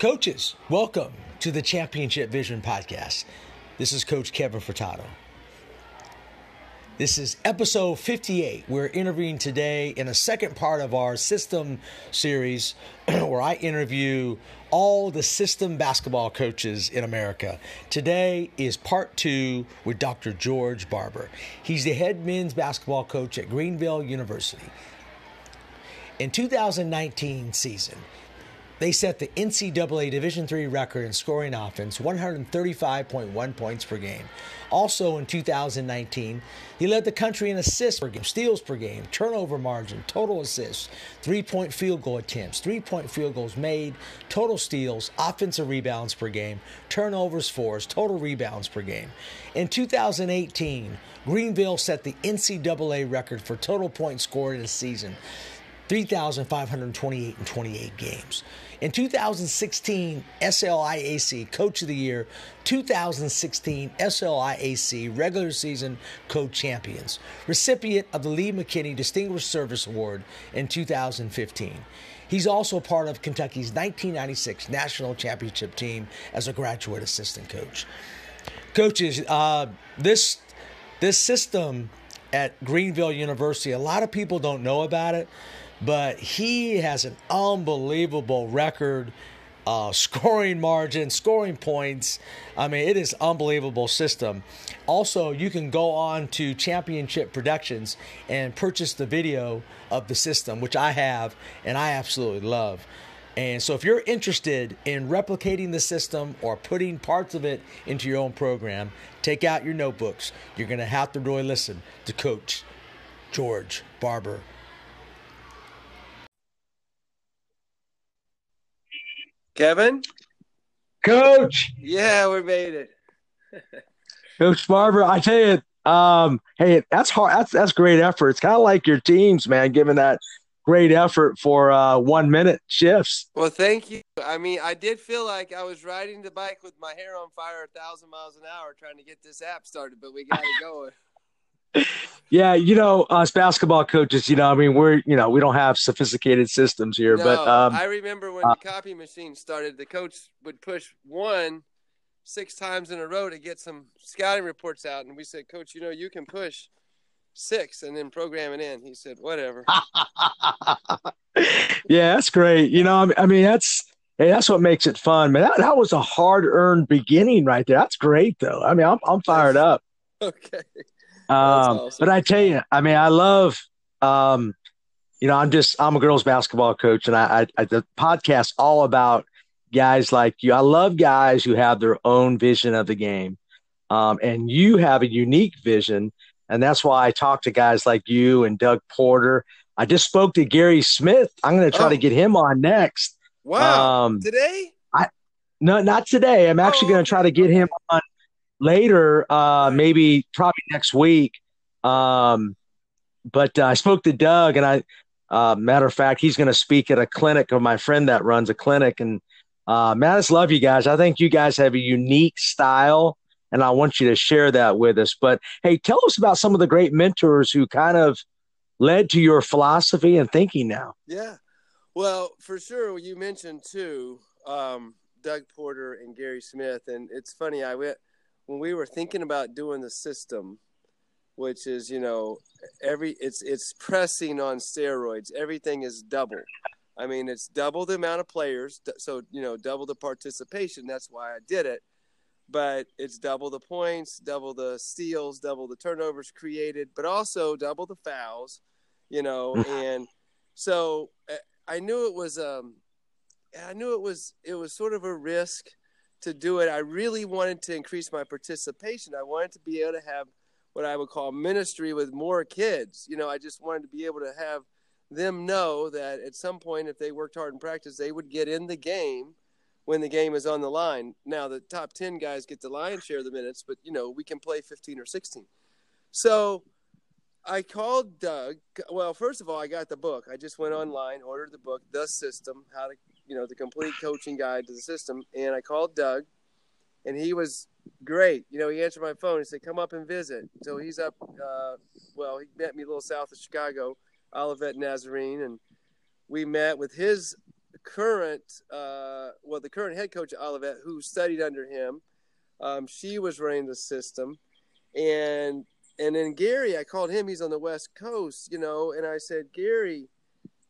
Coaches, welcome to the Championship Vision Podcast. This is Coach Kevin Furtado. This is episode 58. We're interviewing today in a second part of our system series where I interview all the system basketball coaches in America. Today is part two with Dr. George Barber. He's the head men's basketball coach at Greenville University. In 2019 season, they set the NCAA Division III record in scoring offense, 135.1 points per game. Also in 2019, he led the country in assists per game, steals per game, turnover margin, total assists, three point field goal attempts, three point field goals made, total steals, offensive rebounds per game, turnovers forced, total rebounds per game. In 2018, Greenville set the NCAA record for total points scored in a season. 3,528 in 28 games. In 2016, SLIAC Coach of the Year, 2016 SLIAC Regular Season Co Champions, recipient of the Lee McKinney Distinguished Service Award in 2015. He's also part of Kentucky's 1996 National Championship team as a graduate assistant coach. Coaches, uh, this this system at Greenville University, a lot of people don't know about it but he has an unbelievable record. Uh, scoring margin, scoring points. I mean, it is unbelievable system. Also, you can go on to Championship Productions and purchase the video of the system, which I have and I absolutely love. And so, if you're interested in replicating the system or putting parts of it into your own program, take out your notebooks. You're going to have to really listen to Coach George Barber Kevin? Coach. Yeah, we made it. Coach Barber, I tell you, um, hey, that's hard. That's that's great effort. It's kind of like your teams, man, giving that great effort for uh, one minute shifts. Well, thank you. I mean, I did feel like I was riding the bike with my hair on fire a thousand miles an hour trying to get this app started, but we got it going yeah, you know, us basketball coaches, you know, I mean, we're, you know, we don't have sophisticated systems here, no, but um, I remember when uh, the copy machine started, the coach would push one six times in a row to get some scouting reports out, and we said, Coach, you know, you can push six and then program it in. He said, whatever. yeah, that's great. You know, I mean, that's. Hey, that's what makes it fun, man. That, that was a hard-earned beginning right there. That's great, though. I mean, I'm I'm fired up. Okay. Um, awesome. But I tell you, I mean, I love, um, you know, I'm just, I'm a girls basketball coach and I, I, I, the podcast all about guys like you. I love guys who have their own vision of the game. Um, and you have a unique vision. And that's why I talk to guys like you and Doug Porter. I just spoke to Gary Smith. I'm going to try oh. to get him on next. Wow. Um, today? I, no, not today. I'm actually oh, going to try to get him on later, uh, maybe probably next week. Um, but uh, I spoke to Doug, and I, uh, matter of fact, he's going to speak at a clinic of my friend that runs a clinic. And uh, man, I just love you guys. I think you guys have a unique style, and I want you to share that with us. But hey, tell us about some of the great mentors who kind of led to your philosophy and thinking now. Yeah. Well, for sure, you mentioned too um, Doug Porter and Gary Smith, and it's funny. I went when we were thinking about doing the system, which is you know every it's it's pressing on steroids. Everything is double. I mean, it's double the amount of players, so you know double the participation. That's why I did it. But it's double the points, double the steals, double the turnovers created, but also double the fouls. You know, and so eh, I knew it was um, I knew it was it was sort of a risk to do it, I really wanted to increase my participation. I wanted to be able to have what I would call ministry with more kids. You know, I just wanted to be able to have them know that at some point, if they worked hard in practice, they would get in the game when the game is on the line. Now, the top 10 guys get the lion's share of the minutes, but, you know, we can play 15 or 16. So I called Doug. Well, first of all, I got the book. I just went online, ordered the book, The System, How to you know the complete coaching guide to the system. And I called Doug, and he was great. You know, he answered my phone. He said, "Come up and visit." So he's up. Uh, well, he met me a little south of Chicago, Olivet Nazarene, and we met with his current, uh, well, the current head coach at Olivet, who studied under him. Um, she was running the system, and and then Gary, I called him. He's on the West Coast, you know, and I said, Gary,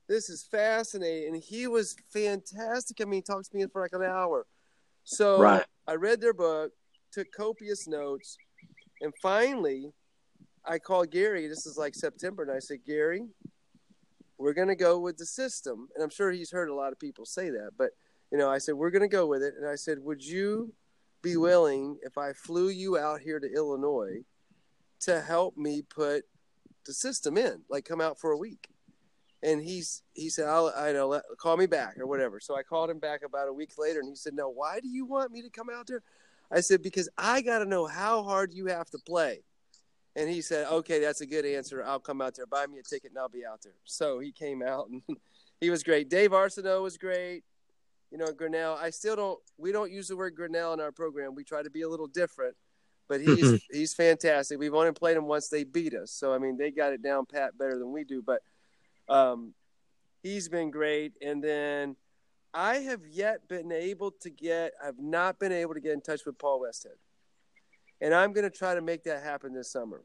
this is fascinating. And he was fantastic. I mean, he talked to me for like an hour. So Right. I read their book, took copious notes, and finally, I called Gary. This is like September, and I said, Gary, we're going to go with the system. And I'm sure he's heard a lot of people say that, but you know, I said, we're going to go with it. And I said, would you be willing if I flew you out here to Illinois to help me put the system in, like come out for a week? And he's he said, I'll I know let, call me back or whatever. So I called him back about a week later, and he said, No, why do you want me to come out there? I said, Because I got to know how hard you have to play. And he said, Okay, that's a good answer. I'll come out there. Buy me a ticket, and I'll be out there. So he came out, and he was great. Dave Arsenault was great. You know, Grinnell. I still don't. We don't use the word Grinnell in our program. We try to be a little different, but he's mm-hmm. he's fantastic. We've only played him once. They beat us, so I mean they got it down pat better than we do. But um, he's been great. And then I have yet been able to get. I've not been able to get in touch with Paul Westhead, and I'm going to try to make that happen this summer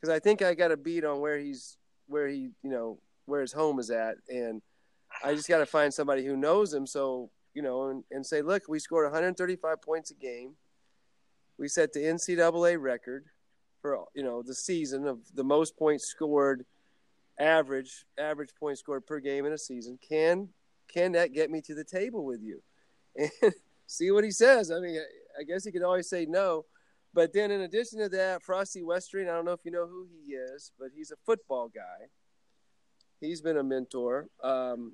because I think I got a beat on where he's where he you know where his home is at and. I just got to find somebody who knows him. So, you know, and, and say, look, we scored 135 points a game. We set the NCAA record for, you know, the season of the most points scored average, average points scored per game in a season. Can, can that get me to the table with you? And see what he says. I mean, I, guess he could always say no. But then in addition to that, Frosty Westering, I don't know if you know who he is, but he's a football guy. He's been a mentor. Um,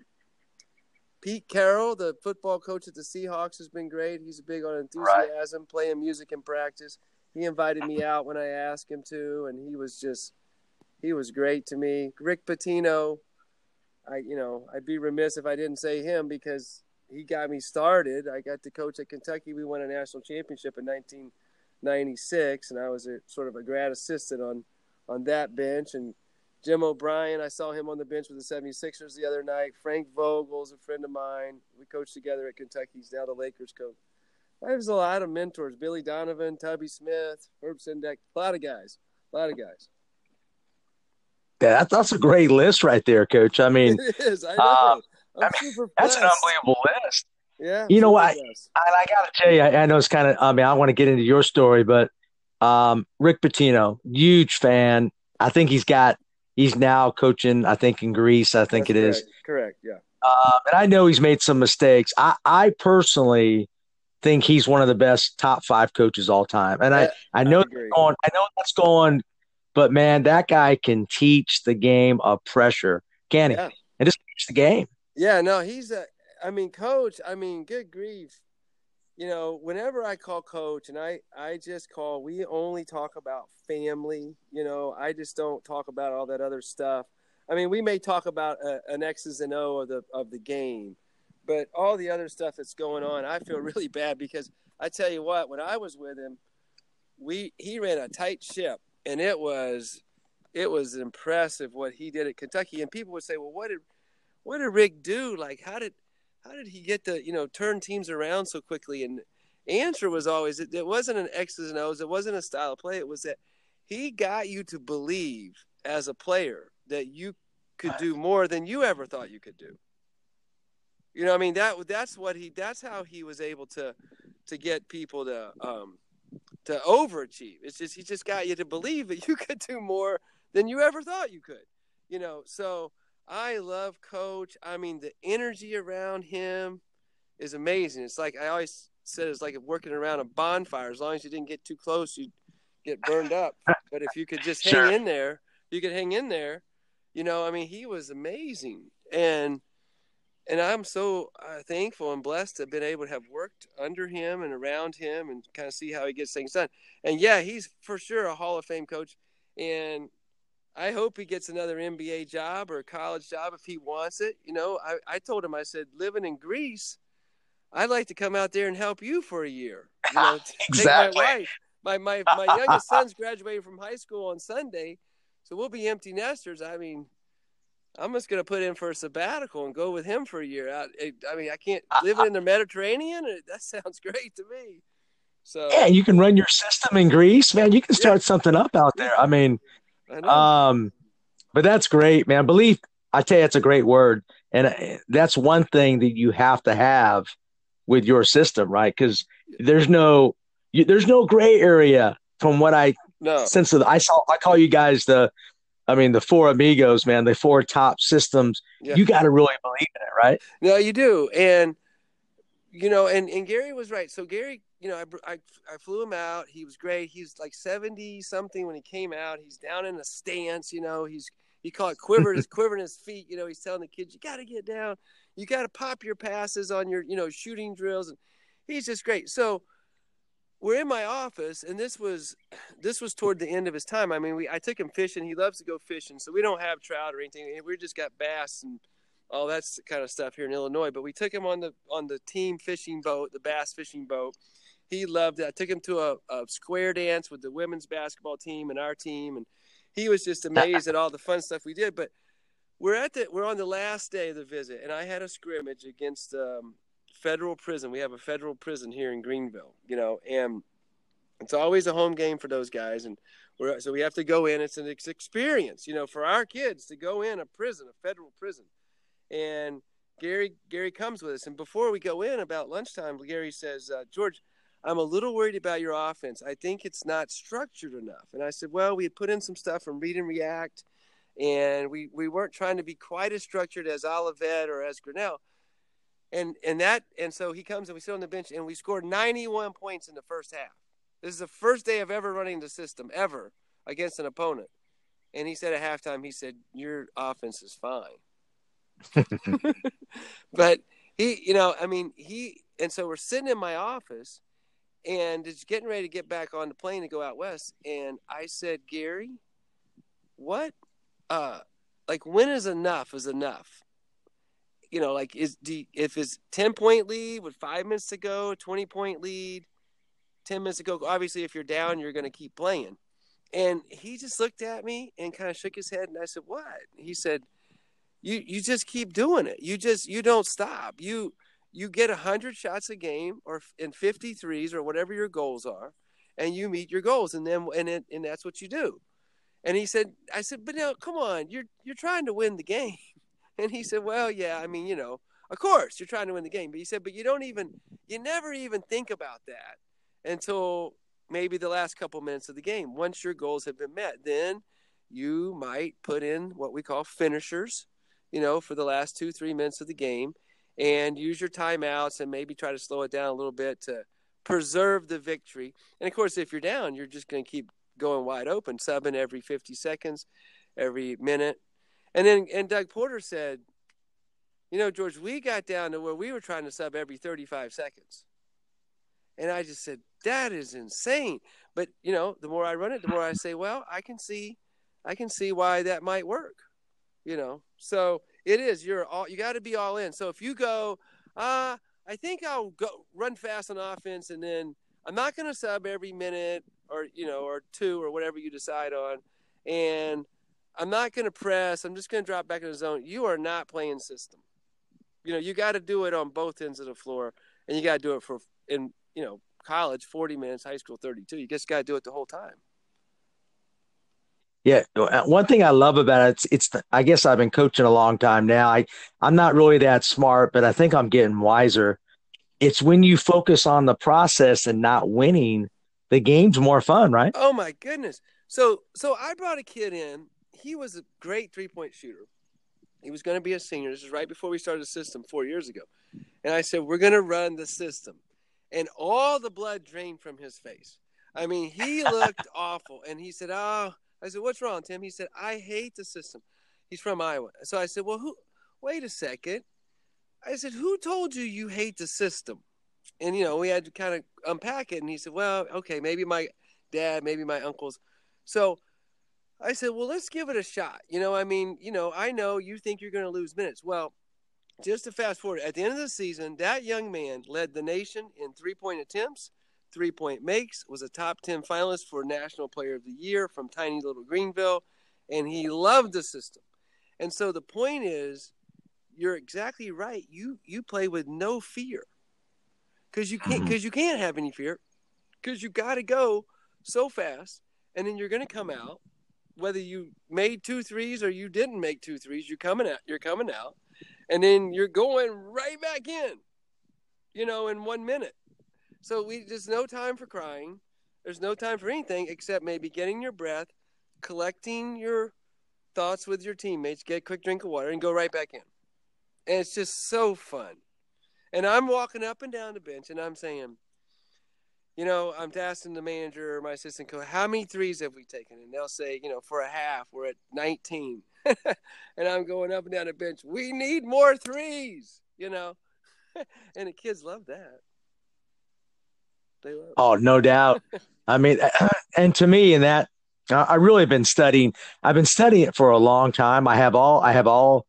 Pete Carroll, the football coach at the Seahawks, has been great. He's big on enthusiasm, playing music in practice. He invited me out when I asked him to, and he was just he was great to me. Rick Pitino, I you know I'd be remiss if I didn't say him because he got me started. I got to coach at Kentucky. We won a national championship in 1996, and I was a sort of a grad assistant on on that bench and Jim O'Brien, I saw him on the bench with the 76ers the other night. Frank Vogel's a friend of mine. We coached together at Kentucky. He's now the Lakers coach. There's a lot of mentors. Billy Donovan, Tubby Smith, Herb Sendek, a lot of guys. A lot of guys. Yeah, that's, a great list right there, Coach. I mean, it is. I know. uh, I mean, that's an unbelievable list. Yeah. You know blessed. And I got to tell you, I, I know it's kind of, I mean, I want to get into your story, but um, Rick Pitino, huge fan. I think he's got, he's now coaching, I think, in Greece, I think That's it is. Correct. correct. Yeah. Um, and I know he's made some mistakes. I, I personally think he's one of the best top five coaches all time. And Yeah, I, I know that's going, I know that's going, but man, that guy can teach the game of pressure, can he? Yeah. And just teach the game. Yeah, no, he's a. I mean, coach. I mean, good grief. You know, whenever I call coach, and I, I just call. We only talk about family. You know, I just don't talk about all that other stuff. I mean, we may talk about a, an X's and O of the of the game, but all the other stuff that's going on, I feel really bad because I tell you what, when I was with him, we he ran a tight ship, and it was it was impressive what he did at Kentucky. And people would say, well, what did what did Rick do? Like, how did how did he get to you know turn teams around so quickly? And answer was always it, it wasn't an X's and O's. It wasn't a style of play. It was that he got you to believe as a player that you could do more than you ever thought you could do. You know, I mean that that's what he that's how he was able to to get people to um to overachieve. It's just he just got you to believe that you could do more than you ever thought you could. You know, so I love Coach. I mean, the energy around him is amazing. It's like I always said, it's like working around a bonfire. As long as you didn't get too close, you'd get burned up. But if you could just hang Sure. in there, you could hang in there. You know, I mean, he was amazing, and and I'm so uh, thankful and blessed to have been able to have worked under him and around him and kind of see how he gets things done. And yeah, he's for sure a Hall of Fame coach, and I hope he gets another NBA job or a college job if he wants it. You know, I, I told him, I said, living in Greece, I'd like to come out there and help you for a year. You know, Exactly. Take my wife. My, my, my youngest son's graduating from high school on Sunday, so we'll be empty nesters. I mean, I'm just going to put in for a sabbatical and go with him for a year. I, I mean, I can't live in the Mediterranean. That sounds great to me. So yeah, you can run your system in Greece, man. You can start yeah. something up out there. I mean, I um, but that's great, man. Belief, I tell you, it's a great word, and uh, that's one thing that you have to have with your system, right? Because there's no, you, there's no gray area from what I no. sense of. I saw, I call you guys the I mean, the four amigos, man, the four top systems. Yeah. You got to really believe in it, right? No, you do, and you know, and and Gary was right. So Gary, you know, I, I I flew him out. He was great. He's like seventy something when he came out. He's down in a stance. You know, he's he caught quivered his quivering his feet. You know, he's telling the kids, you got to get down. You got to pop your passes on your you know shooting drills, and he's just great. So we're in my office and this was this was toward the end of his time. I mean we i took him fishing. He loves to go fishing so we don't have trout or anything. We just got bass and all that kind of stuff here in illinois. But we took him on the on the team fishing boat the bass fishing boat. He loved it. I took him to a, a square dance with the women's basketball team and our team and he was just amazed at all the fun stuff we did. But we're at the we're on the last day of the visit and i had a scrimmage against um, federal prison. We have a federal prison here in Greenville, you know, and it's always a home game for those guys. And we're, so we have to go in. It's an experience, you know, for our kids to go in a prison, a federal prison. And Gary, Gary comes with us. And before we go in about lunchtime, Gary says, uh, George, I'm a little worried about your offense. I think it's not structured enough. And I said, well, we had put in some stuff from read and react, and we, we weren't trying to be quite as structured as Olivet or as Grinnell and and that and so he comes and we sit on the bench and we scored 91 points in the first half. This is the first day of ever running the system ever against an opponent. And he said at halftime, he said, "Your offense is fine." but he, you know, I mean, he and so we're sitting in my office and it's getting ready to get back on the plane to go out west and I said, "Gary, what uh like when is enough is enough?" You know, like is do, if it's ten point lead with five minutes to go, twenty point lead, ten minutes to go. Obviously, if you're down, you're going to keep playing. And he just looked at me and kind of shook his head, and I said, "What?" He said, "You you just keep doing it. You just you don't stop. You you get hundred shots a game, or in fifty threes, or whatever your goals are, and you meet your goals, and then and it, and that's what you do." And he said, "I said, but now come on, you're you're trying to win the game." And he said, Well, yeah, I mean, you know, of course you're trying to win the game. But he said, But you don't even, you never even think about that until maybe the last couple minutes of the game. Once your goals have been met, then you might put in what we call finishers, you know, for the last two, three minutes of the game and use your timeouts and maybe try to slow it down a little bit to preserve the victory. And of course, if you're down, you're just going to keep going wide open, subbing every 50 seconds, every minute, and then and Doug Porter said, you know, George, we got down to where we were trying to sub every 35 seconds. And I just said, that is insane. But, you know, the more I run it, the more I say, well, I can see I can see why that might work. You know. So it is, you're all you gotta be all in. So if you go, uh, I think I'll go run fast on offense and then I'm not gonna sub every minute or you know, or two or whatever you decide on. And I'm not going to press. I'm just going to drop back in the zone. You are not playing system. You know, you got to do it on both ends of the floor, and you got to do it for in you know college 40 minutes, high school 32. You just got to do it the whole time. Yeah, uh, one thing I love about it, it's, it's the, I guess I've been coaching a long time now. I I'm not really that smart, but I think I'm getting wiser. It's when you focus on the process and not winning, the game's more fun, right? Oh my goodness. So so I brought a kid in he was a great three point shooter. He was going to be a senior. This is right before we started the system four years ago. And I said, We're going to run the system. And all the blood drained from his face. I mean, he looked awful. And he said, Oh, I said, What's wrong, Tim? He said, I hate the system. He's from Iowa. So I said, Well, who, wait a second. I said, Who told you you hate the system? And, you know, we had to kind of unpack it. And he said, Well, okay, maybe my dad, maybe my uncles. So I said, well, let's give it a shot. You know, I mean, you know, I know you think you're going to lose minutes. Well, just to fast forward, at the end of the season, that young man led the nation in three point attempts, three point makes, was a top 10 finalist for National Player of the Year from tiny little Greenville, and he loved the system. And so the point is, you're exactly right. You you play with no fear because you can't because mm-hmm. you can't have any fear because you got to go so fast, and then you're going to come out whether you made two threes or you didn't make two threes. You're coming out. You're coming out, and then you're going right back in. You know, in one minute. So we there's no time for crying. There's no time for anything except maybe getting your breath, collecting your thoughts with your teammates, get a quick drink of water, and go right back in. And it's just so fun. And I'm walking up and down the bench and I'm saying, you know, I'm asking the manager or my assistant coach, how many threes have we taken? And they'll say, you know, for a half, we're at 19. and I'm going up and down the bench, we need more threes, you know. and the kids love that. They love oh, no doubt. I mean, uh, uh, and to me, in that, I really have been studying. I've been studying it for a long time. I have all, I have all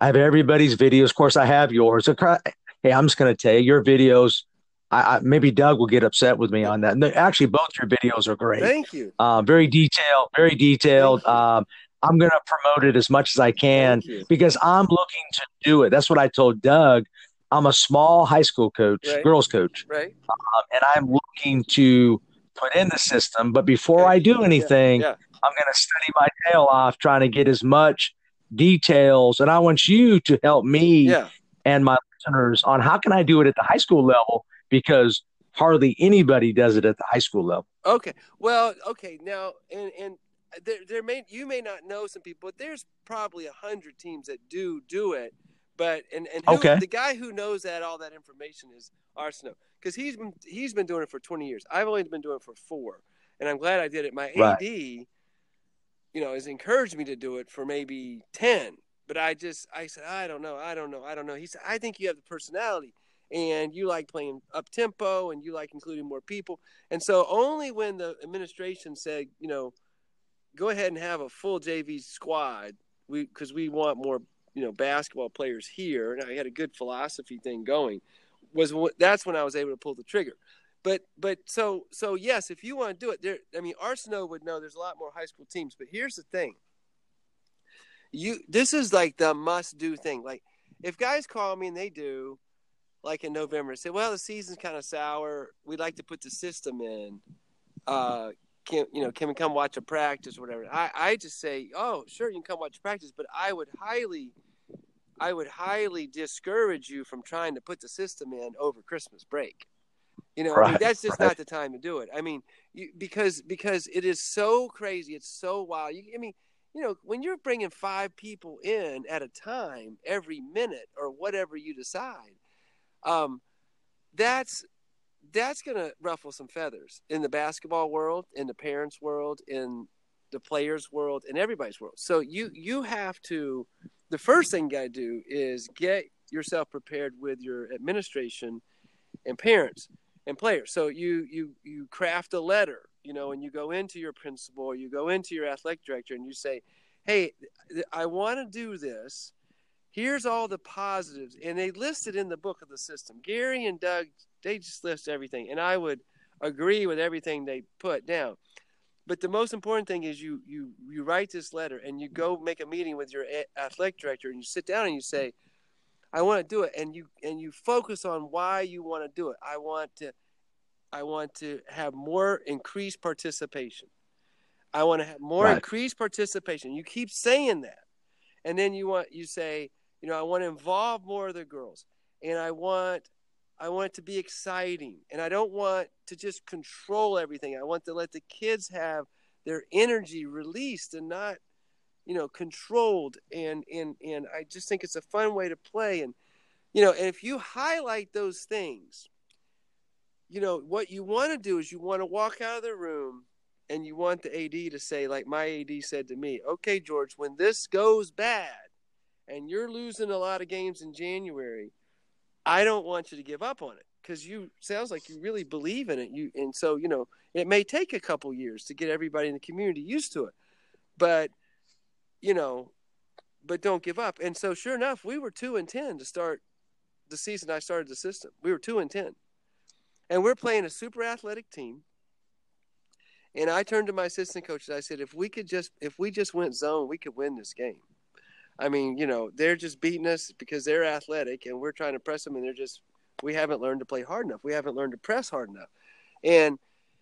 I have everybody's videos. Of course, I have yours. Hey, I'm just going to tell you, your videos. I, I, maybe Doug will get upset with me on that. Actually, both your videos are great. Thank you. Uh, very detailed. Very detailed. Um, I'm going to promote it as much as I can because I'm looking to do it. That's what I told Doug. I'm a small high school coach, right. girls coach, right? Um, and I'm looking to put in the system. But before I do anything, yeah. Yeah. I'm going to study my tail off trying to get as much details, and I want you to help me yeah. and my listeners on how can I do it at the high school level because hardly anybody does it at the high school level. Okay, well, okay, now and and there there may you may not know some people, but there's probably a hundred teams that do do it. But and and who, okay. the guy who knows that all that information is Arsenault because he's been he's been doing it for 20 years. I've only been doing it for four, and I'm glad I did it. My right. AD you know, has encouraged me to do it for maybe 10. But I just, I said, I don't know. I don't know. I don't know. He said, I think you have the personality and you like playing up tempo and you like including more people. And so only when the administration said, you know, go ahead and have a full JV squad, we, because we want more, you know, basketball players here. And I had a good philosophy thing going was that's when I was able to pull the trigger but but so so yes, if you want to do it, there. I mean, Arsenault would know. There's a lot more high school teams, but here's the thing. You this is like the must do thing. Like if guys call me and they do, like in November, say, well, the season's kind of sour. We'd like to put the system in. Uh, can you know? Can we come watch a practice or whatever? I I just say, oh, sure, you can come watch practice, but I would highly. I would highly discourage you from trying to put the system in over Christmas break. You know, right, I mean, that's just right. not the time to do it. I mean, you, because because it is so crazy, it's so wild. You, I mean, you know, when you're bringing five people in at a time every minute or whatever you decide, um, that's that's going to ruffle some feathers in the basketball world, in the parents' world, in the players' world, in everybody's world. So you you have to. The first thing you got to do is get yourself prepared with your administration and parents and players. So you you you craft a letter, you know, and you go into your principal, you go into your athletic director, and you say, "Hey, I want to do this. Here's all the positives," and they listed in the book of the system. Gary and Doug, they just list everything, and I would agree with everything they put down. But the most important thing is you you you write this letter and you go make a meeting with your athletic director and you sit down and you say, I want to do it, and you and you focus on why you want to do it. I want to, I want to have more increased participation. I want to have more right. increased participation. You keep saying that, and then you want you say, you know, I want to involve more of the girls, and I want, I want it to be exciting, and I don't want to just control everything. I want to let the kids have their energy released and not you know controlled and and and I just think it's a fun way to play and you know and if you highlight those things you know what you want to do is you want to walk out of the room and you want the AD to say like my AD said to me okay George when this goes bad and you're losing a lot of games in January I don't want you to give up on it because you sounds like you really believe in it you and so you know it may take a couple years to get everybody in the community used to it but you know, but don't give up. And so, sure enough, we were two and ten to start the season. I started the system. We were two and ten, and we're playing a super athletic team. And I turned to my assistant coach and I said, if we could just, if we just went zone, we could win this game. I mean, you know, they're just beating us because they're athletic and we're trying to press them and they're just, we haven't learned to play hard enough. We haven't learned to press hard enough. And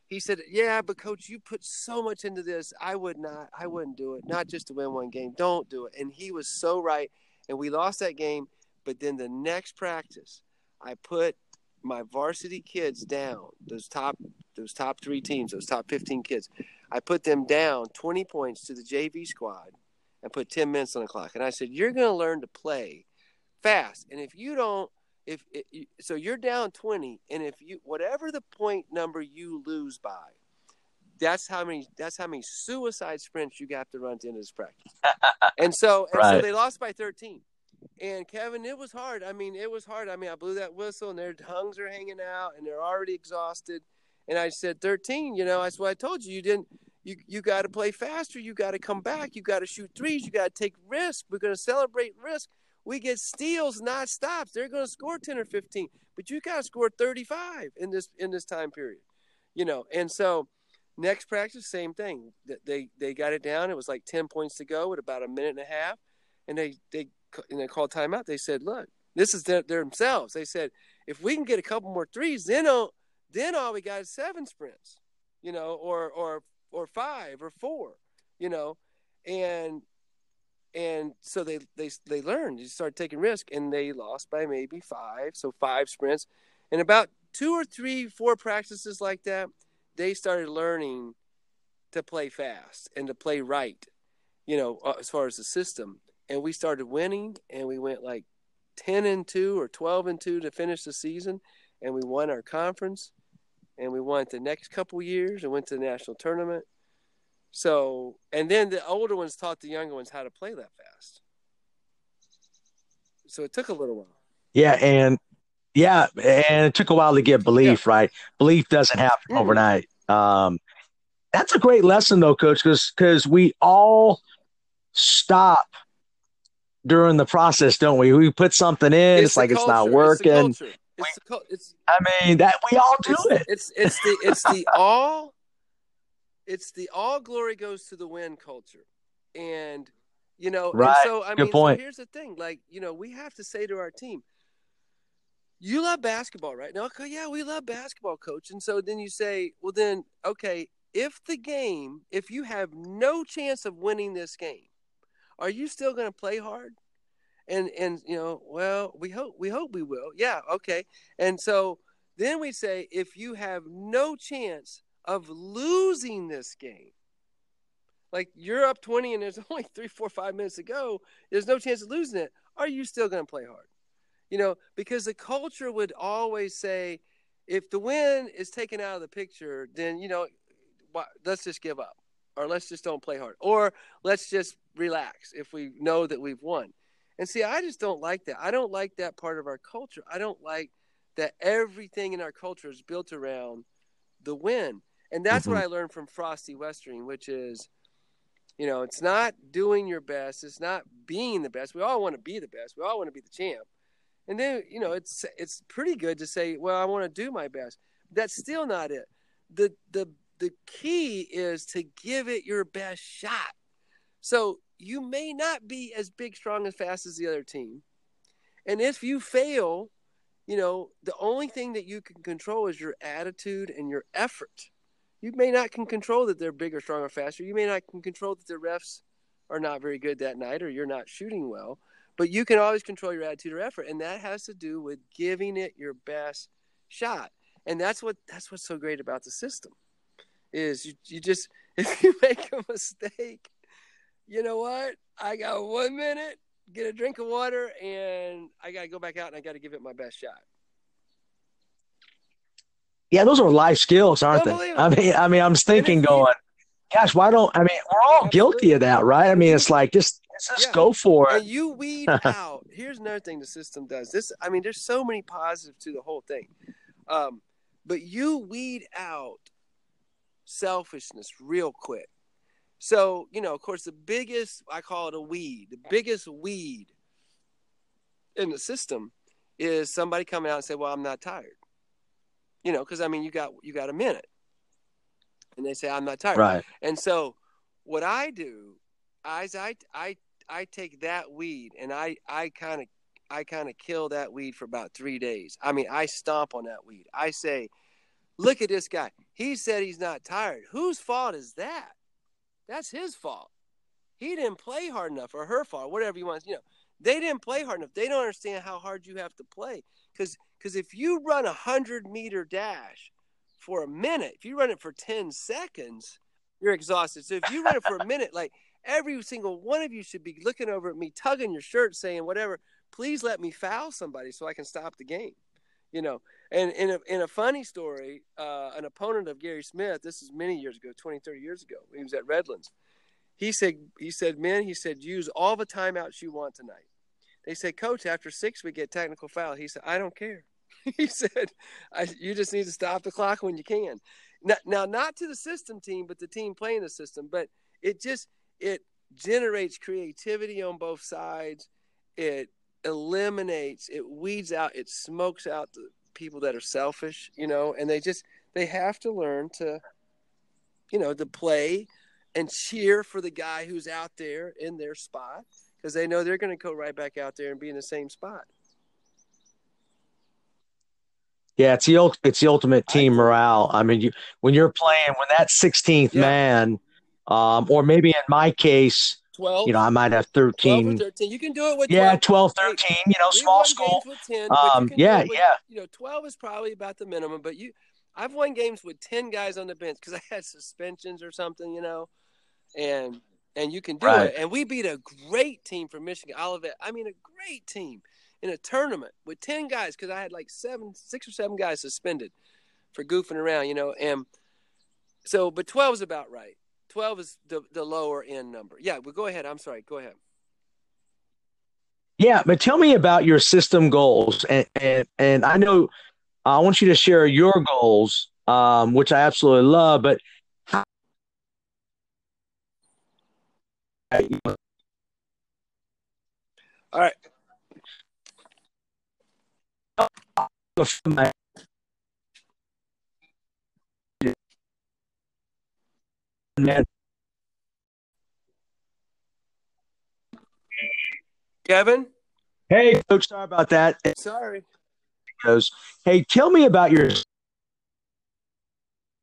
he said, yeah, but coach, you put so much into this. I would not, I wouldn't do it. Not just to win one game. Don't do it. And he was so right. And we lost that game. But then the next practice, I put my varsity kids down, those top, those top three teams, those top 15 kids. I put them down 20 points to the JV squad and put 10 minutes on the clock. And I said, You're going to learn to play fast. And if you don't, if it, so, you're down 20, and if you, whatever the point number you lose by, that's how many that's how many suicide sprints you got to run to end this practice. and so and right. so they lost by 13. And Kevin, it was hard. I mean, it was hard. I mean, I blew that whistle and their tongues are hanging out and they're already exhausted. And I said, 13, you know, that's what I told you. You didn't you you got to play faster. You got to come back. You got to shoot threes. You got to take risks. We're going to celebrate risk. We get steals, not stops. They're going to score ten or fifteen, but you got to score thirty-five in this in this time period, you know. And so, next practice, same thing. They they got it down. It was like ten points to go with about a minute and a half, and they they and they called timeout. They said, "Look, this is their, themselves." They said, "If we can get a couple more threes, then all, then all we got is seven sprints, you know, or or or five or four, you know, and and so they they they learned. You start taking risk, and they lost by maybe five, so five sprints, and about two or three, four practices like that, they started learning to play fast and to play right, you know, uh, as far as the system. And we started winning, and we went like ten and two or twelve and two to finish the season, and we won our conference and we won the next couple years and went to the national tournament. So, and then the older ones taught the younger ones how to play that fast. So it took a little while. Yeah, and yeah, and it took a while to get belief, yeah. right? Belief doesn't happen mm-hmm. overnight. Um, that's a great lesson, though, Coach, because because we all stop during the process, don't we? We put something in, it's, it's like culture. it's not working. It's it's, the, it's I mean that we all do it. It's it's the it's the all it's the all glory goes to the win culture, and you know. Right. so I Good mean, point. So here's the thing: like you know, we have to say to our team, "You love basketball, right?" Now, okay, yeah, we love basketball, coach. And so then you say, "Well, then, okay, if the game, if you have no chance of winning this game, are you still going to play hard?" And and you know well we hope we hope we will. Yeah okay. And so then we say if you have no chance of losing this game like you're up 20 and there's only three four five minutes to go there's no chance of losing it are you still going to play hard? You know because the culture would always say if the win is taken out of the picture then you know let's just give up or let's just don't play hard or let's just relax if we know that we've won and see, I just don't like that. I don't like that part of our culture. I don't like that everything in our culture is built around the win. And that's mm-hmm. what I learned from Frosty Westering, which is, you know, it's not doing your best. It's not being the best. We all want to be the best. We all want to be the champ. And then, you know, it's it's pretty good to say, well, I want to do my best. That's still not it. The the the key is to give it your best shot. So you may not be as big, strong, and fast as the other team. And if you fail, you know, the only thing that you can control is your attitude and your effort. You may not can control that they're bigger, stronger, faster. You may not can control that the refs are not very good that night or you're not shooting well. But you can always control your attitude or effort. And that has to do with giving it your best shot. And that's what that's what's so great about the system. Is you, you just if you make a mistake, you know what? I got one minute, get a drink of water, and I got to go back out and I got to give it my best shot. Yeah, those are life skills, aren't they? I mean, I mean, I'm thinking, going, gosh, why don't I mean we're all guilty of that, right? I mean, it's like just just yeah. go for it. And you weed out. Here's another thing the system does. This, I mean, there's so many positives to the whole thing, um, but you weed out selfishness real quick. So, you know, of course, the biggest, I call it a weed, the biggest weed in the system is somebody coming out and say, well, I'm not tired. You know, because I mean, you got you got a minute, and they say I'm not tired. Right. And so, what I do, is I I I take that weed and I I kind of I kind of kill that weed for about three days. I mean, I stomp on that weed. I say, look at this guy. He said he's not tired. Whose fault is that? That's his fault. He didn't play hard enough, or her fault, whatever you want. You know, they didn't play hard enough. They don't understand how hard you have to play. Because because if you run a hundred meter dash for a minute, if you run it for ten seconds, you're exhausted. So if you run it for a minute, like every single one of you should be looking over at me, tugging your shirt, saying whatever. Please let me foul somebody so I can stop the game. You know, and in a, in a funny story, uh, an opponent of Gary Smith, this is many years ago, 20, 30 years ago, he was at Redlands. He said, he said, men, he said, use all the timeouts you want tonight. They said, coach, after six, we get technical foul. He said, I don't care. he said, you just need to stop the clock when you can. Now, now, not to the system team, but the team playing the system. But it just, it generates creativity on both sides. It eliminates, it weeds out, it smokes out the people that are selfish, you know, and they just they have to learn to, you know, to play and cheer for the guy who's out there in their spot because they know they're going to go right back out there and be in the same spot. Yeah, it's the it's the ultimate team morale. I mean, you when you're playing when that 16th yeah. man, um, or maybe in my case, 12. You know, I might have 13. 13. You can do it with Yeah, 12, 13, you know, small school. 10, um, yeah, with, yeah. You know, 12 is probably about the minimum, but you I've won games with 10 guys on the bench cuz I had suspensions or something, you know. And and you can do right. it. And we beat a great team from Michigan, Olivet. I mean, a great team in a tournament with 10 guys cuz I had like 7 6 or 7 guys suspended for goofing around, you know. And so but 12 is about right. 12 is the, the lower end number. Yeah, well, go ahead. I'm sorry. Go ahead. Yeah, but tell me about your system goals. And, and, and I know I want you to share your goals, um, which I absolutely love, but how- all right. Man. Kevin? Hey, coach, sorry about that. Sorry. Goes, hey, tell me about your.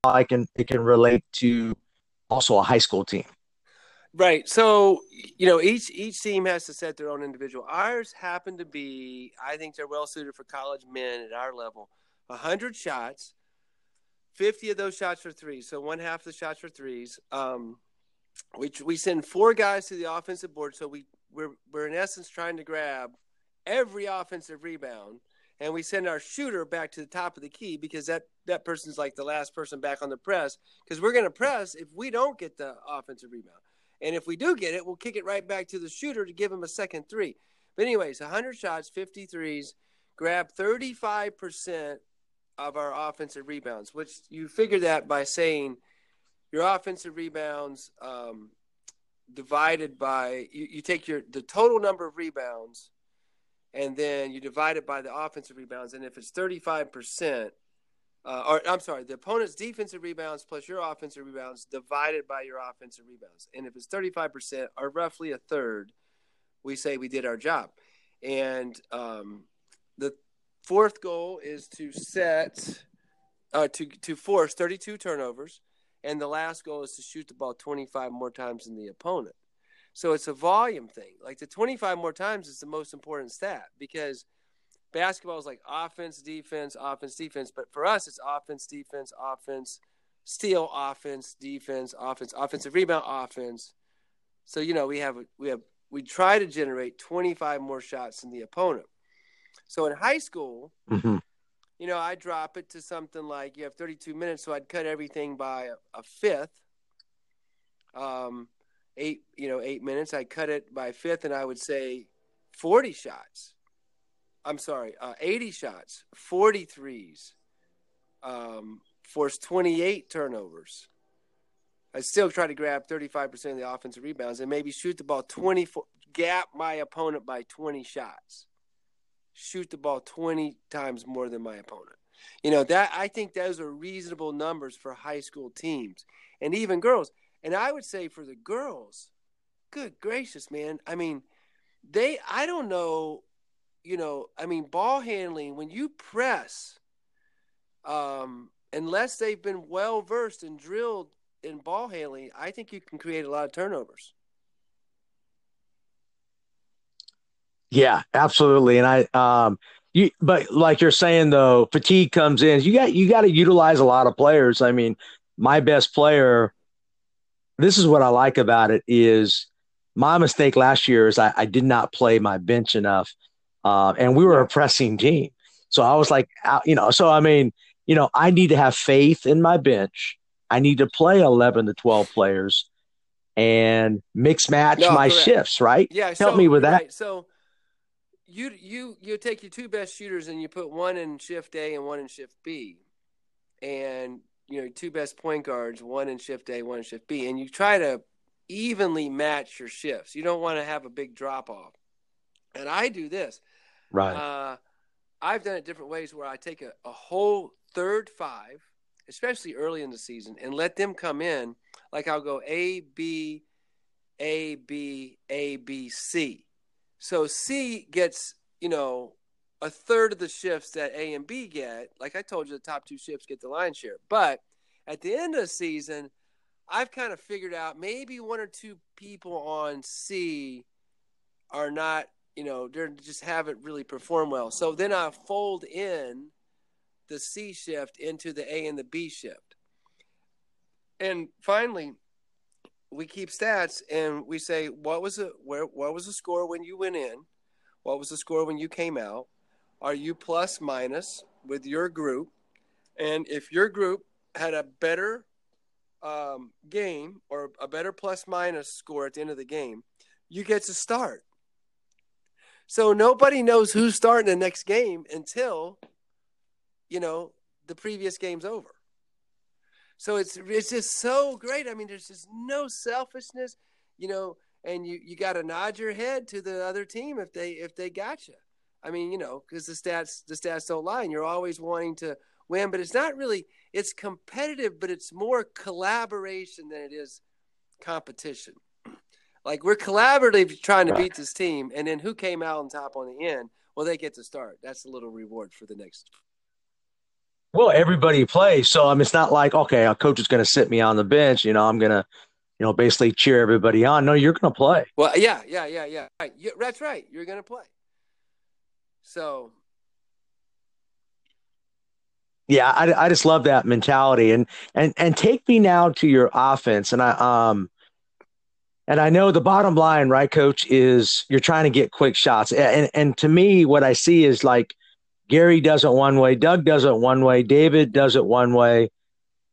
I can it can relate to also a high school team. Right. So you know each each team has to set their own individual. Ours happen to be, I think they're well suited for college men at our level. hundred shots, 50 of those shots are threes. So one half of the shots are threes. Um, we, we send four guys to the offensive board. So we, we're, we're in essence trying to grab every offensive rebound. And we send our shooter back to the top of the key because that, that person's like the last person back on the press. Because we're going to press if we don't get the offensive rebound. And if we do get it, we'll kick it right back to the shooter to give him a second three. But, anyways, 100 shots, 53s, grab 35% of our offensive rebounds, which you figure that by saying your offensive rebounds um, divided by you, you take your the total number of rebounds and then you divide it by the offensive rebounds and if it's 35% uh, or I'm sorry, the opponent's defensive rebounds plus your offensive rebounds divided by your offensive rebounds. And if it's 35% or roughly a third, we say we did our job. And um, the Fourth goal is to set uh, to to force 32 turnovers, and the last goal is to shoot the ball 25 more times than the opponent. So it's a volume thing. Like the 25 more times is the most important stat because basketball is like offense, defense, offense, defense. But for us, it's offense, defense, offense, steal, offense, defense, offense, offensive rebound, offense. So you know we have we have we try to generate 25 more shots than the opponent. So in high school, mm-hmm. you know, I drop it to something like you have 32 minutes, so I'd cut everything by a, a fifth. Um, eight, you know, eight minutes. I cut it by a fifth, and I would say 40 shots. I'm sorry, uh, 80 shots, 43s, um, force 28 turnovers. I still try to grab 35% of the offensive rebounds and maybe shoot the ball 24, gap my opponent by 20 shots shoot the ball 20 times more than my opponent. You know, that I think those are reasonable numbers for high school teams and even girls. And I would say for the girls, good gracious, man. I mean, they I don't know, you know, I mean, ball handling when you press, um, unless they've been well versed and drilled in ball handling, I think you can create a lot of turnovers. Yeah, absolutely. And I um you but like you're saying though, fatigue comes in. You got you got to utilize a lot of players. I mean, my best player this is what I like about it is my mistake last year is I, I did not play my bench enough. Uh, and we were a pressing team. So I was like, you know, so I mean, you know, I need to have faith in my bench. I need to play 11 to 12 players and mix match no, my correct. shifts, right? Yeah. Help so, me with that. Right. So you, you, you take your two best shooters and you put one in shift A and one in shift B. And, you know, two best point guards, one in shift A, one in shift B. And you try to evenly match your shifts. You don't want to have a big drop off. And I do this. Right. Uh, I've done it different ways where I take a, a whole third five, especially early in the season, and let them come in. Like I'll go A, B, A, B, A, B, C. So C gets, you know, a third of the shifts that A and B get. Like I told you, the top two shifts get the lion's share. But at the end of the season, I've kind of figured out maybe one or two people on C are not, you know, they're just haven't really performed well. So then I fold in the C shift into the A and the B shift. And finally, we keep stats and we say what was the where what was the score when you went in? What was the score when you came out? Are you plus minus with your group? And if your group had a better um, game or a better plus minus score at the end of the game, you get to start. So nobody knows who's starting the next game until, you know, the previous game's over. So it's it's just so great. I mean, there's just no selfishness, you know, and you you got to nod your head to the other team if they if they got you. I mean, you know, because the stats the stats don't lie, and you're always wanting to win, but it's not really it's competitive, but it's more collaboration than it is competition. Like we're collaboratively trying to beat this team, and then who came out on top on the end? Well, they get to start. That's a little reward for the next. Well, everybody plays, so I mean, it's not like okay, a coach is going to sit me on the bench. You know, I'm going to, you know, basically cheer everybody on. No, you're going to play. Well, yeah, yeah, yeah, yeah. Right. that's right. You're going to play. So yeah, I, I just love that mentality. And and and take me now to your offense. And I um and I know the bottom line, right, coach, is you're trying to get quick shots. And and to me, what I see is like Gary does it one way, Doug does it one way, David does it one way.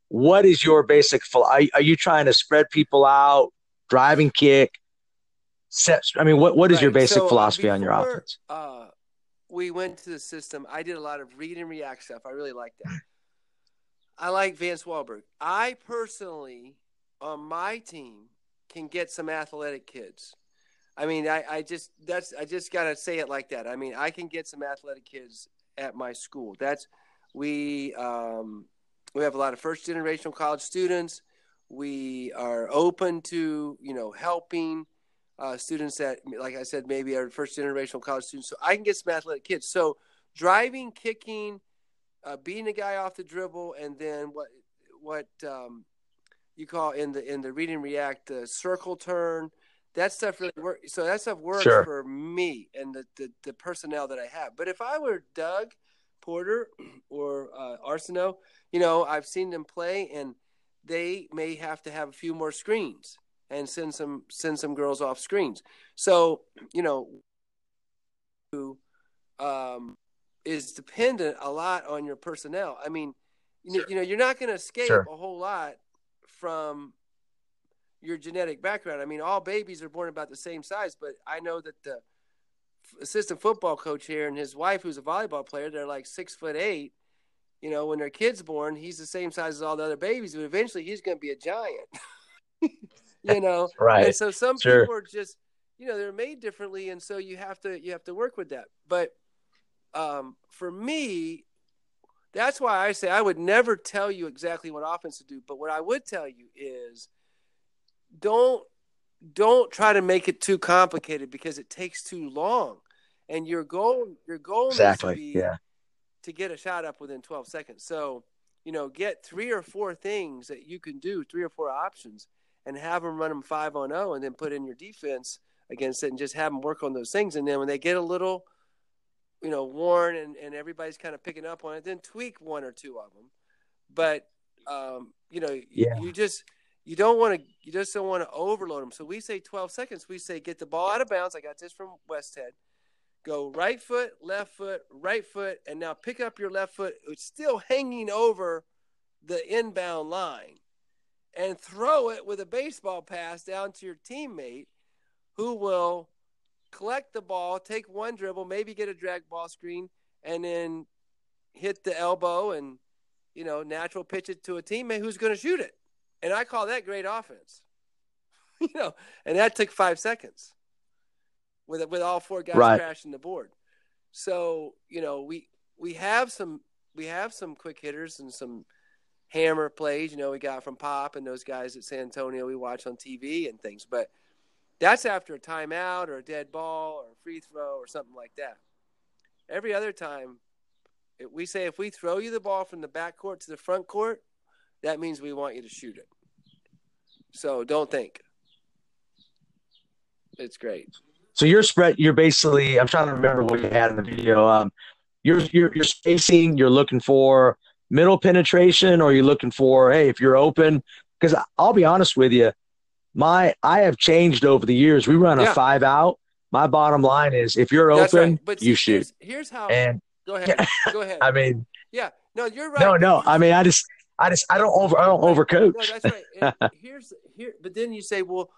What is your basic? Are, are you trying to spread people out, driving kick? Set, I mean, what what is right. your basic so, philosophy uh, before, on your offense? Uh, we went to the system. I did a lot of read and react stuff. I really like that. I like Vance Walberg. I personally, on my team, can get some athletic kids. I mean, I, I just that's I just gotta say it like that. I mean, I can get some athletic kids at my school. That's we um, we have a lot of first generation college students. We are open to you know helping uh, students that, like I said, maybe are first generational college students. So I can get some athletic kids. So driving, kicking, uh, beating a guy off the dribble, and then what what um, you call in the in the read and react the circle turn. That stuff really works. So that stuff works sure. for me and the, the, the personnel that I have. But if I were Doug Porter or uh, Arseneault, you know, I've seen them play, and they may have to have a few more screens and send some send some girls off screens. So you know, who um, is dependent a lot on your personnel. I mean, sure. you know, you're not going to escape sure. a whole lot from your genetic background. I mean, all babies are born about the same size, but I know that the assistant football coach here and his wife, who's a volleyball player, they're like six foot eight. You know, when their kid's born, he's the same size as all the other babies, but eventually he's going to be a giant. you know right and so some sure. people are just you know they're made differently and so you have to you have to work with that but um, for me that's why i say i would never tell you exactly what offense to do but what i would tell you is don't don't try to make it too complicated because it takes too long. And your goal, your goal exactly, needs to be yeah. to get a shot up within 12 seconds. So, you know, get three or four things that you can do, three or four options, and have them run them five on zero, and then put in your defense against it, and just have them work on those things. And then when they get a little, you know, worn and and everybody's kind of picking up on it, then tweak one or two of them. But um, you know, Yeah. you just you don't want to you just don't want to overload them. So we say 12 seconds. We say get the ball out of bounds. I got this from Westhead. Go right foot, left foot, right foot, and now pick up your left foot. It's still hanging over the inbound line, and throw it with a baseball pass down to your teammate, who will collect the ball, take one dribble, maybe get a drag ball screen, and then hit the elbow and you know natural pitch it to a teammate who's going to shoot it. And I call that great offense. you know, and that took five seconds with with all four guys Right. crashing the board. So you know we we have some we have some quick hitters and some hammer plays. You know we got from Pop and those guys at San Antonio we watch on TV and things, but that's after a timeout or a dead ball or a free throw or something like that. Every other time, we say if we throw you the ball from the back court to the front court, that means we want you to shoot it. So don't think. It's great. So you're spread. You're basically. I'm trying to remember what you had in the video. Um, you're you're you're spacing. You're looking for middle penetration, or you're looking for hey, if you're open. Because I'll be honest with you, my I have changed over the years. We run a Yeah. five out. My bottom line is if you're That's open, right. But you see, shoot. Here's, here's how. And go ahead. Go ahead. I mean, yeah. No, you're right. no, no. I mean, I just, I just, I don't over, I don't overcoach. No, that's right. And here's here, but then you say, well,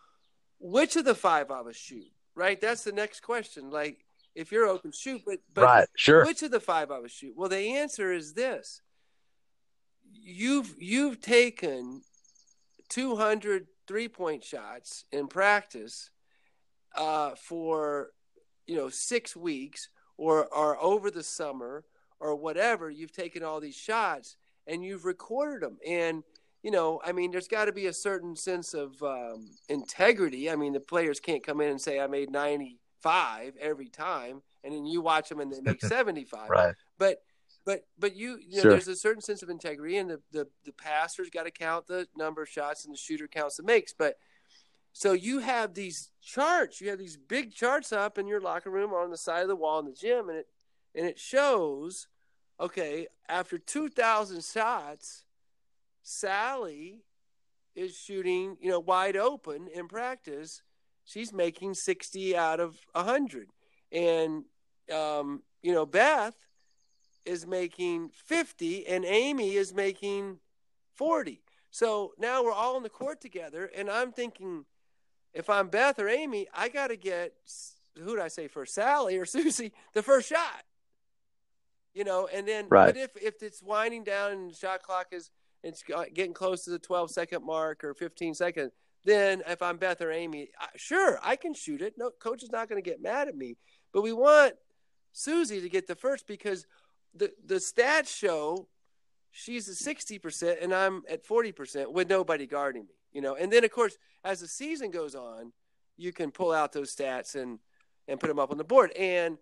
which of the five of us shoot? Right. That's the next question. Like, if you're open, shoot. But but right. Sure. which of the five of us shoot? Well, the answer is this: you've you've taken 200 three point shots in practice uh, for you know six weeks or or over the summer or whatever. You've taken all these shots and you've recorded them and. You know, I mean, there's got to be a certain sense of um, integrity. I mean, the players can't come in and say, I made 95 every time, and then you watch them and they make 75 Right. but but but you, you know, Sure. there's a certain sense of integrity and the the, the passer's got to count the number of shots and the shooter counts the makes but so you have these charts you have these big charts up in your locker room or on the side of the wall in the gym and it and it shows okay after 2000 shots sally is shooting you know wide open in practice she's making 60 out of 100 and um, you know beth is making 50 and Amy is making 40. So now we're all on the court together and I'm thinking if I'm Beth or Amy, I got to get who did I say first, Sally or Susie, the first shot. You know, and then Right. but if if it's winding down and the shot clock is it's uh, getting close to the 12 second mark or 15 seconds, then if I'm Beth or Amy, I, sure, I can shoot it. No coach is not going to get mad at me. But we want Susie to get the first because the the stats show she's at sixty percent and I'm at forty percent with nobody guarding me. You know, and then of course as the season goes on, you can pull out those stats and and put them up on the board. And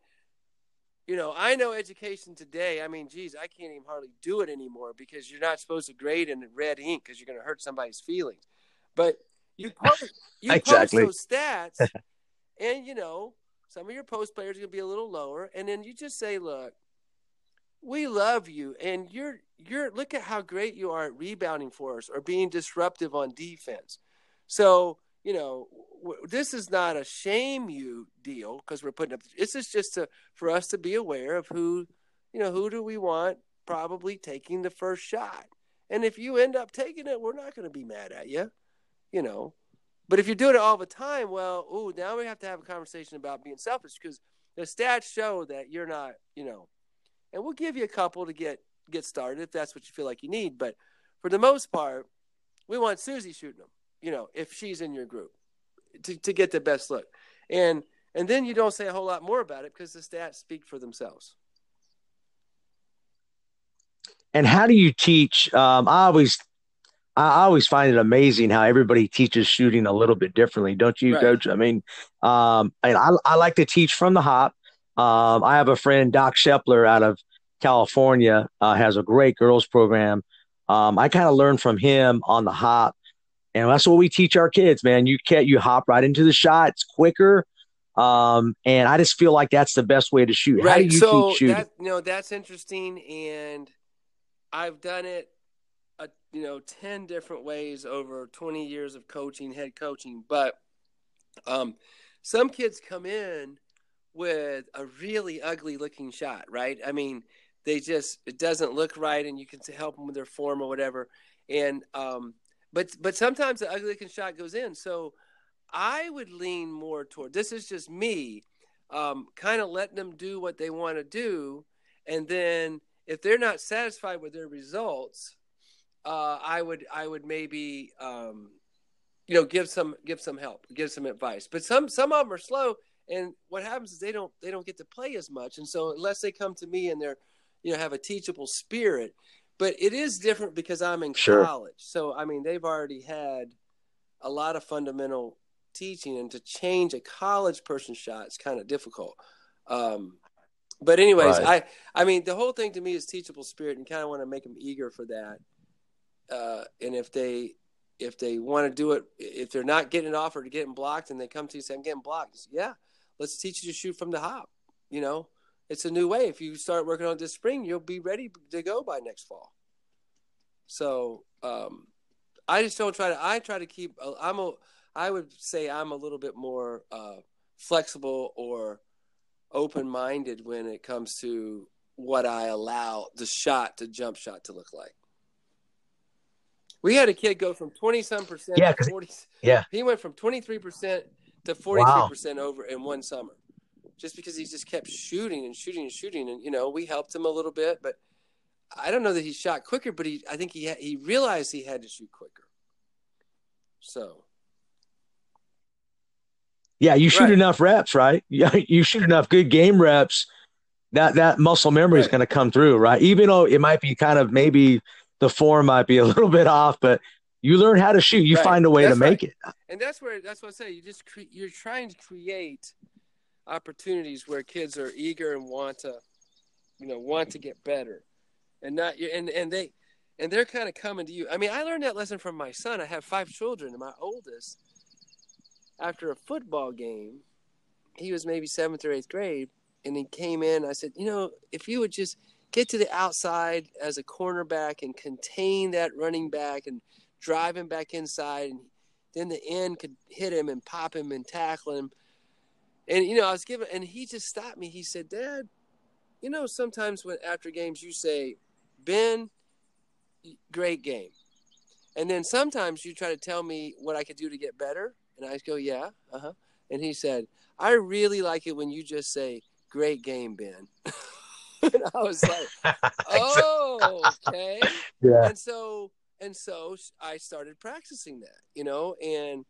you know, I know education today. I mean, geez, I can't even hardly do it anymore because you're not supposed to grade in red ink because you're going to hurt somebody's feelings. But you post, you Exactly. post those stats, and you know, some of your post players are going to be a little lower, and then you just say, look we love you and you're you're look at how great you are at rebounding for us or being disruptive on defense so you know w- this is not a shame you deal because we're putting up this is just to, for us to be aware of who you know who do we want probably taking the first shot and if you end up taking it we're not going to be mad at you you know but if you're doing it all the time well ooh now we have to have a conversation about being selfish because the stats show that you're not you know and we'll give you a couple to get get started if that's what you feel like you need. But for the most part, we want Susie shooting them. You know, if she's in your group, to to get the best look, and and then you don't say a whole lot more about it because the stats speak for themselves. And how do you teach? Um, I always, I always find it amazing how everybody teaches shooting a little bit differently, don't you, right. Coach? I mean, um, and I, I like to teach from the hop. Um, I have a friend, Doc Shepler, out of California, uh, has a great girls program. Um, I kind of learned from him on the hop, and that's what we teach our kids. Man, you can't you hop right into the shot. It's quicker. Um, and I just feel like that's the best way to shoot. Right. How do you so? That, you know, that's interesting, and I've done it, you know, ten different ways over twenty years of coaching, head coaching. But um, some kids come in with a really ugly looking shot, right? I mean, they just it doesn't look right, and you can help them with their form or whatever. And um, but but sometimes the ugly looking shot goes in, so I would lean more toward this is just me, um, kind of letting them do what they want to do, and then if they're not satisfied with their results, uh, I would I would maybe um, you know give some give some help, give some advice. But some some of them are slow, and what happens is they don't they don't get to play as much, and so unless they come to me and they're you know have a teachable spirit, but it is different because I'm in sure. college, so I mean they've already had a lot of fundamental teaching, and to change a college person shot is kind of difficult. Um, but anyways, right. I I mean the whole thing to me is teachable spirit, and kind of want to make them eager for that. Uh, and if they if they want to do it, if they're not getting offered to getting blocked, and they come to you and say I'm getting blocked, say, yeah, let's teach you to shoot from the hop. You know, it's a new way. If you start working on it this spring, you'll be ready to go by next fall. So um, I just don't try to. I try to keep. I'm a I would say I'm a little bit more uh, flexible or open minded when it comes to what I allow the shot to jump shot to look like. We had a kid go from 20 some percent yeah, to 40. Yeah. He went from 23% to 43% over in one summer just because he just kept shooting and shooting and shooting. And, you know, we helped him a little bit, but I don't know that he shot quicker, but he, I think he, he realized he had to shoot quicker. So yeah, you shoot right. enough reps, right? Yeah, you shoot enough good game reps. That that muscle memory right. is going to come through, right? Even though it might be kind of maybe the form might be a little bit off, but you learn how to shoot. You right. find a way that's to make it. And that's where that's what I say. You just cre- you're trying to create opportunities where kids are eager and want to, you know, want to get better, and not and and they and they're kind of coming to you. I mean, I learned that lesson from my son. I have five children, and my oldest after a football game, he was maybe seventh or eighth grade, and he came in. I said, you know, if you would just get to the outside as a cornerback and contain that running back and drive him back inside, and then the end could hit him and pop him and tackle him. And you know, I was giving, and he just stopped me. He said, "Dad, you know, sometimes when after games you say, Ben, great game,' and then sometimes you try to tell me what I could do to get better." And I go, yeah, uh huh. And he said, I really like it when you just say, great game, Ben. and I was like, oh, okay. Yeah. And so, and so I started practicing that, you know, and,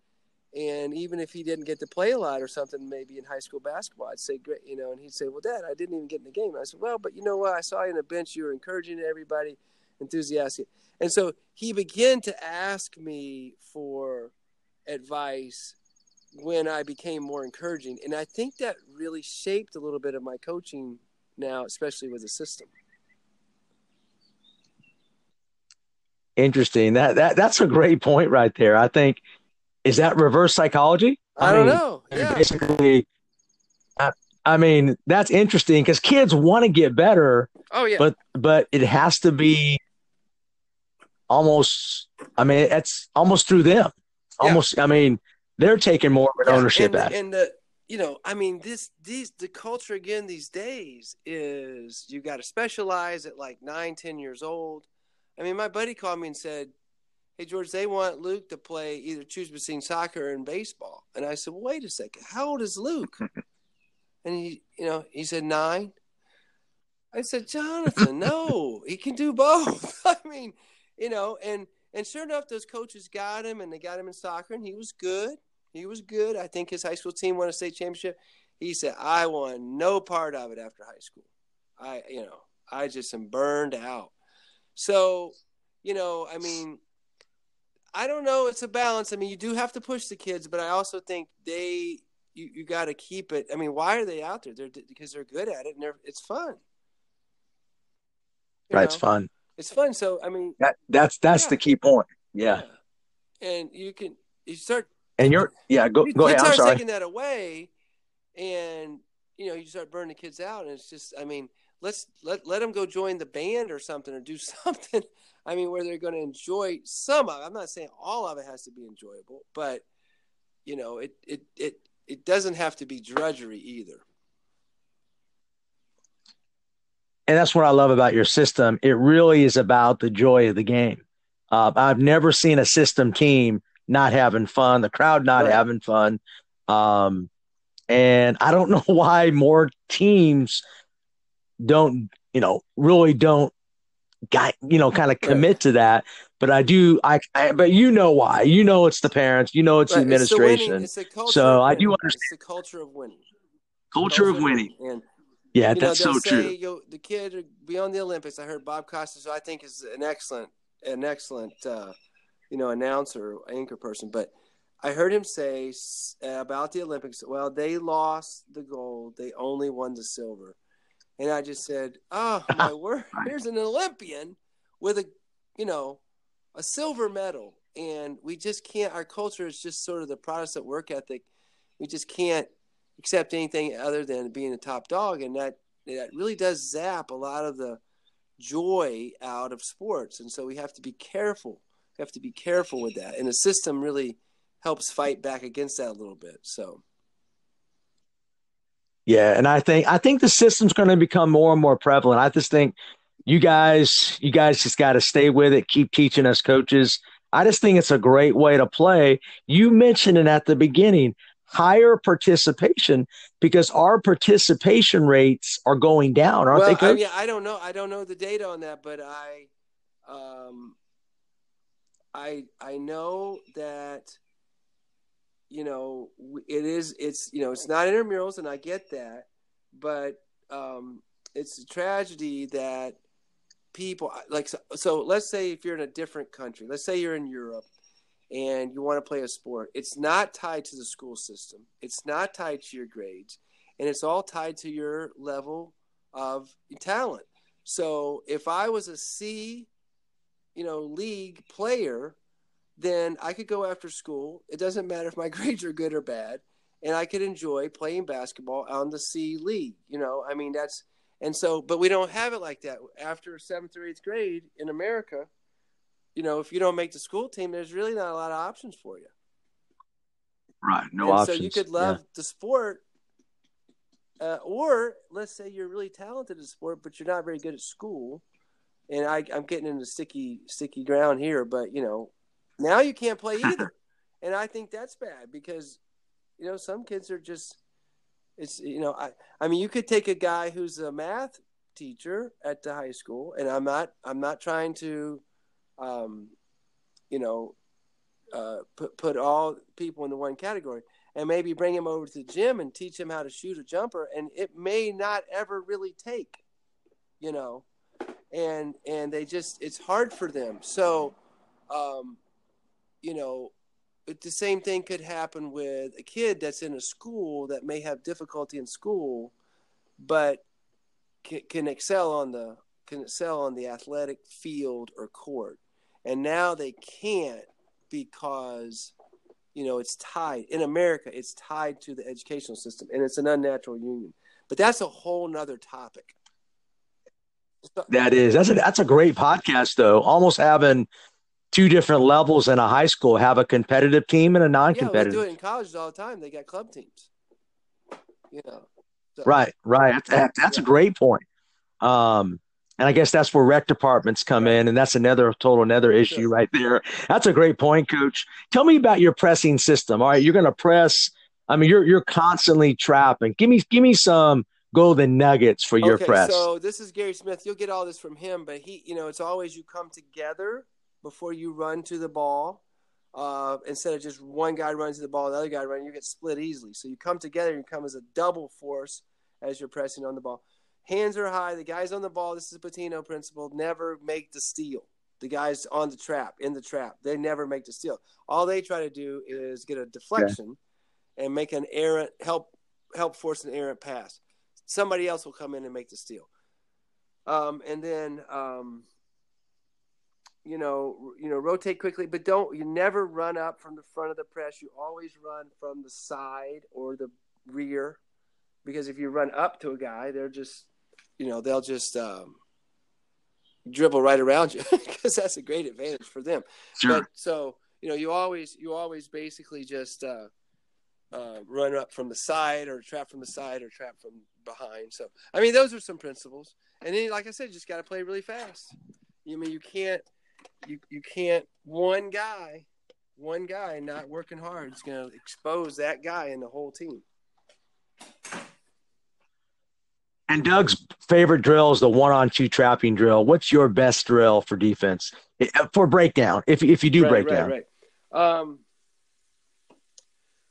and even if he didn't get to play a lot or something, maybe in high school basketball, I'd say, great, you know, and he'd say, well, Dad, I didn't even get in the game. I said, well, but you know what? I saw you on the bench. You were encouraging everybody, enthusiastic. And so he began to ask me for advice when I became more encouraging. And I think that really shaped a little bit of my coaching now, especially with the system. Interesting. That that that's a great point right there. I think is that reverse psychology? I, I don't mean, know. Yeah. Basically, I, I mean that's interesting because kids want to get better. Oh yeah. But but it has to be almost. I mean, it's almost through them almost. Yeah. I mean, they're taking more of an yeah, ownership and, at and the you know i mean this these the culture again these days is you got to specialize at like nine ten years old i mean my buddy called me and said hey george they want luke to play either choose between soccer and baseball and i said well, wait a second how old is luke and he you know he said nine i said jonathan no he can do both i mean you know and and sure enough, those coaches got him, and they got him in soccer, and he was good. He was good. I think his high school team won a state championship. He said, "I want no part of it after high school. I, you know, I just am burned out." So, you know, I mean, I don't know. It's a balance. I mean, you do have to push the kids, but I also think they you, you got to keep it. I mean, why are they out there? They're because they're good at it and they're it's fun. You right, know? it's fun. It's fun. So I mean, that that's that's yeah. the key point. Yeah. yeah. and you can you start and you're yeah go go ahead. I'm sorry. taking that away, and you know you start burning the kids out, and it's just I mean let's let let them go join the band or something or do something. I mean, where they're going to enjoy some of. It. I'm not saying all of it has to be enjoyable, but you know, it it it it doesn't have to be drudgery either. And that's what I love about your system. It really is about the joy of the game. Uh, I've never seen a system team not having fun, the crowd not right. having fun. Um, and I don't know why more teams don't, you know, really don't got, you know, kind of commit right. to that. But I do, I, I, but you know why? You know, it's the parents. You know, it's right. the administration. It's the winning, so I do understand. It's the culture of winning. Culture, culture of winning. And yeah, that's know, so say, true. You the kid beyond the Olympics. I heard Bob Costas, who I think is an excellent, an excellent, uh, you know, announcer, anchor person. But I heard him say about the Olympics. Well, they lost the gold. They only won the silver. And I just said, "Oh my word! Here's an Olympian with a, you know, a silver medal." And we just can't. Our culture is just sort of the Protestant work ethic. We just can't accept anything other than being a top dog, and that that really does zap a lot of the joy out of sports. And so we have to be careful. We have to be careful with that. And the system really helps fight back against that a little bit. So. Yeah, and I think I think the system's going to become more and more prevalent. I just think you guys you guys just got to stay with it, keep teaching us coaches. I just think it's a great way to play. You mentioned it at the beginning, higher participation because our participation rates are going down, aren't well, they? Coach? I, yeah, I don't know. I don't know the data on that, but I, um, I I know that you know, it is, it's, you know, it's not intramurals, and I get that, but um, it's a tragedy that people like, so, so let's say if you're in a different country, let's say you're in Europe and you want to play a sport, it's not tied to the school system, it's not tied to your grades, and it's all tied to your level of talent. So if I was a C, you know, league player, then I could go after school. It doesn't matter if my grades are good or bad, and I could enjoy playing basketball on the C League. You know, I mean that's and so, but we don't have it like that. After seventh or eighth grade in America, you know, if you don't make the school team, there's really not a lot of options for you. Right, no and options. So you could love yeah. the sport, uh, or let's say you're really talented in sport, but you're not very good at school. And I, I'm getting into sticky, sticky ground here, but you know, now you can't play either. and I think that's bad because, you know, some kids are just, it's, you know, I, I mean, you could take a guy who's a math teacher at the high school, and I'm not, I'm not trying to, um, you know, uh, put put all people into one category, and maybe bring him over to the gym and teach him how to shoot a jumper, and it may not ever really take, you know, and and they just it's hard for them. So, um, you know, the same thing could happen with a kid that's in a school that may have difficulty in school, but can, can excel on the can excel on the athletic field or court, and now they can't because you know it's tied in America. It's tied to the educational system, and it's an unnatural union. But that's a whole nother topic. That is that's a that's a great podcast though. Almost having two different levels in a high school have a competitive team and a non-competitive. Yeah, we do it in colleges all the time. They got club teams. You know. So. Right, right. That's, that's yeah. a great point. Um, and I guess that's where rec departments come in, and that's another total another issue sure. right there. That's a great point, Coach. Tell me about your pressing system. All right, you're going to press. I mean, you're you're constantly trapping. Give me give me some golden nuggets for your okay, press. So this is Gary Smith. You'll get all this from him, but he, you know, it's always you come together before you run to the ball. Uh, instead of just one guy running to the ball, the other guy running, you get split easily. So you come together and come as a double force as you're pressing on the ball. Hands are high. The guys on the ball. This is the Pitino principle. Never make the steal. the guys on the trap, in the trap. They never make the steal. All they try to do is get a deflection okay. and make an errant help help force an errant pass. Somebody else will come in and make the steal. Um, and then um, you know, you know, rotate quickly, but don't you never run up from the front of the press. You always run from the side or the rear, because if you run up to a guy, they're just, you know, they'll just um, dribble right around you because that's a great advantage for them. Sure. But, so you know, you always you always basically just uh, uh, run up from the side or trap from the side or trap from behind. So I mean, those are some principles. And then, like I said, you just got to play really fast. I mean, you can't you you can't one guy one guy not working hard is going to expose that guy and the whole team. And Doug's favorite drill is the one-on-two trapping drill. What's your best drill for defense uh, for breakdown? If if you do right, breakdown, right, right. Um,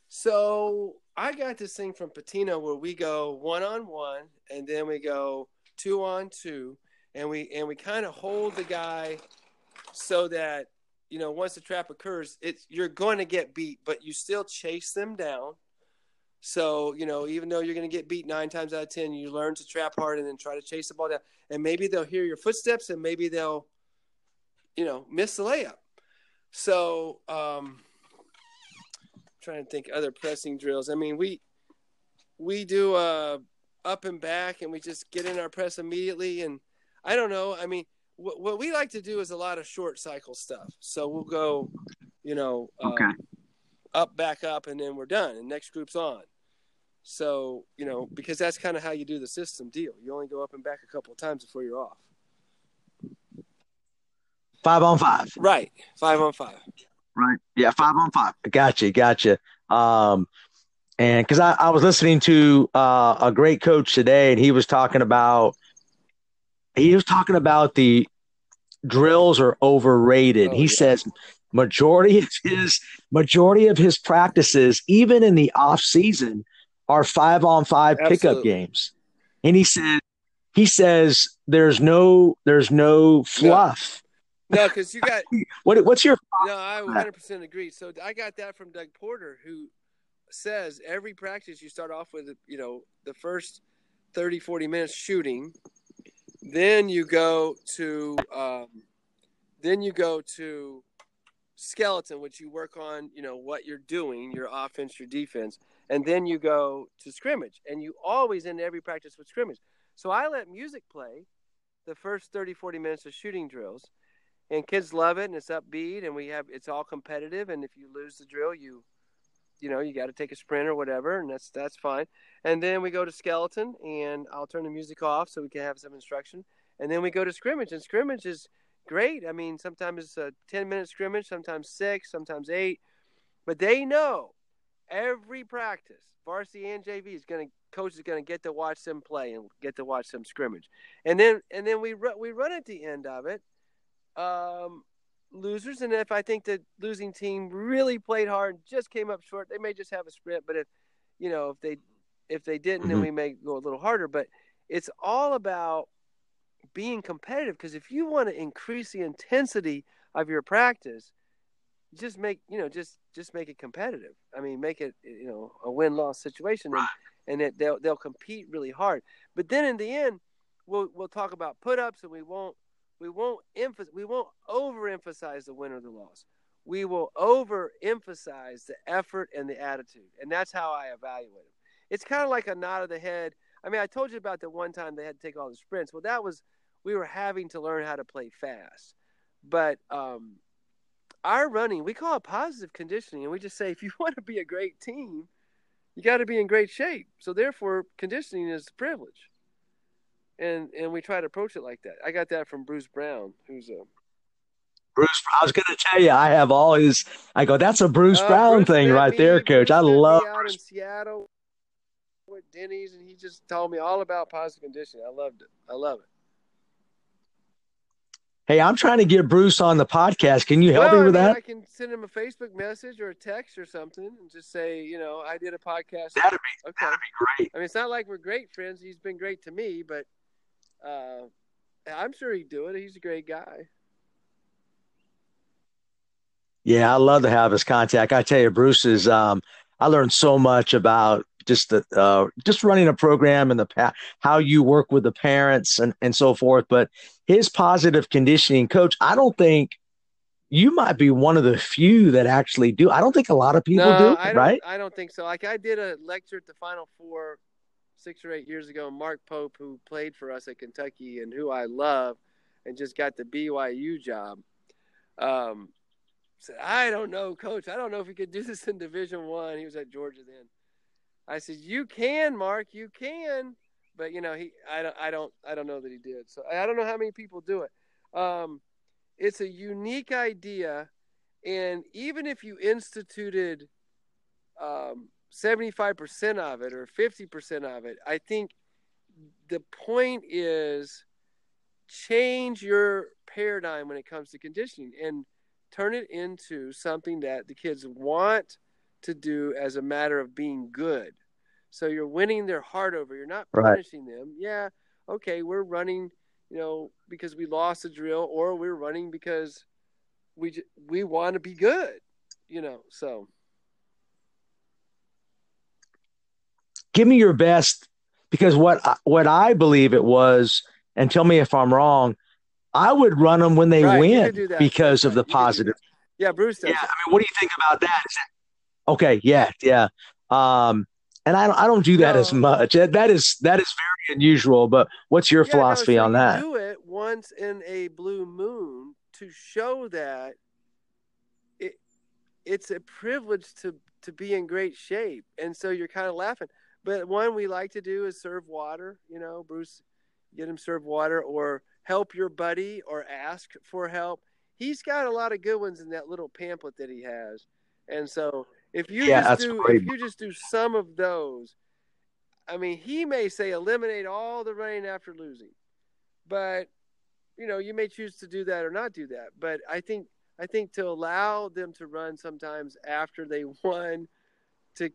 so I got this thing from Pitino where we go one-on-one, and then we go two-on-two, and we and we kind of hold the guy so that you know once the trap occurs, it's you're going to get beat, but you still chase them down so, you know, even though you're going to get beat nine times out of 10, you learn to trap hard and then try to chase the ball down. And maybe they'll hear your footsteps and maybe they'll, you know, miss the layup. So, um, trying to think other pressing drills. I mean, we, we do uh, up and back and we just get in our press immediately. And I don't know. I mean, what, what we like to do is a lot of short cycle stuff. So we'll go, you know, okay. Um, up, back up, and then we're done. And next group's on. So, you know, because that's kind of how you do the system deal. You only go up and back a couple of times before you're off. Five on five. Right. Five on five. Right. Yeah, five on five. Gotcha. Gotcha. Um, and because I, I was listening to uh, a great coach today, and he was talking about he was talking about the drills are overrated. Oh, he yeah. says majority of his majority of his practices, even in the off season, are five on five pickup games. And he said, he says there's no there's no fluff. No, because you got what? What's your? No, I 100 percent agree. So I got that from Doug Porter, who says every practice you start off with, you know, the first 30, 40 minutes shooting, then you go to, um, then you go to skeleton, which you work on, you know, what you're doing, your offense, your defense, and then you go to scrimmage. And you always end every practice with scrimmage. So I let music play the first 30, 40 minutes of shooting drills. And kids love it and it's upbeat and we have it's all competitive and if you lose the drill you you know, you got to take a sprint or whatever, and that's that's fine. And then we go to skeleton, and I'll turn the music off so we can have some instruction. And then we go to scrimmage, and scrimmage is great. I mean, sometimes it's a 10 minute scrimmage, sometimes six, sometimes eight. But they know every practice, varsity and JV is going to coach is going to get to watch them play and get to watch them scrimmage, and then and then we we run at the end of it, um, losers. And if I think the losing team really played hard, and just came up short, they may just have a sprint. But if you know if they if they didn't, mm-hmm. then we may go a little harder. But it's all about being competitive because if you want to increase the intensity of your practice just make you know just just make it competitive i mean make it you know a win-loss situation and and it, they'll they'll compete really hard but then in the end we'll we'll talk about put-ups and we won't we won't emphasize we won't overemphasize the win or the loss. We will overemphasize the effort and the attitude and that's how i evaluate them it's kind of like a nod of the head. I mean i told you about the one time they had to take all the sprints. Well that was we were having to learn how to play fast. But um, our running, we call it positive conditioning, and we just say if you want to be a great team, you got to be in great shape. So therefore, conditioning is a privilege, and and we try to approach it like that. I got that from Bruce Brown, who's a Bruce. I was going to tell you, I have all his. I go, that's a Bruce uh, Brown Bruce thing right me, there, Coach. Bruce I love. out in Seattle with Denny's, and he just told me all about positive conditioning. I loved it. I love it. Hey, I'm trying to get Bruce on the podcast. Can you help well, me with I mean, that? I can send him a Facebook message or a text or something and just say, you know, I did a podcast. That'd be okay. that'd be great. I mean, it's not like we're great friends. He's been great to me, but uh, I'm sure he'd do it. He's a great guy. Yeah, I love to have his contact. I tell you, Bruce is. Um, I learned so much about just the uh, just running a program and the pa- how you work with the parents and and so forth. But his positive conditioning coach, I don't think you might be one of the few that actually do. I don't think a lot of people no, do, I right? I don't think so. Like I did a lecture at the Final Four six or eight years ago. Mark Pope, who played for us at Kentucky and who I love, and just got the BYU job. Um, said, I don't know, coach. I don't know if we could do this in Division One. He was at Georgia then. I said, You can, Mark, you can. But you know, he I don't I don't I don't know that he did. So I don't know how many people do it. Um, it's a unique idea, and even if you instituted um, 75% of it or 50% of it, I think the point is change your paradigm when it comes to conditioning and turn it into something that the kids want to do as a matter of being good. So you're winning their heart over. You're not Right. punishing them. Yeah, okay, we're running, you know, because we lost a drill, or we're running because we j- we want to be good, you know. So Give me your best because what I- what I believe it was, and tell me if I'm wrong. I would run them when they Right, win could do that. because of the. You positive. yeah, Bruce does. Yeah. I mean, what do you think about that? Is that okay? Yeah, yeah. Um, and I don't, I don't do that as much. That is that is very unusual. But what's your Yeah, no, philosophy so on you that? Do it once in a blue moon to show that it it's a privilege to to be in great shape, and so you're kind of laughing. But one we like to do is serve water. You know, Bruce, get him serve water or help your buddy or ask for help. He's got a lot of good ones in that little pamphlet that he has, and so if you Yeah, just do great. if you just do some of those, I mean, he may say eliminate all the running after losing, but you know, you may choose to do that or not do that. But I think I think to allow them to run sometimes after they won, to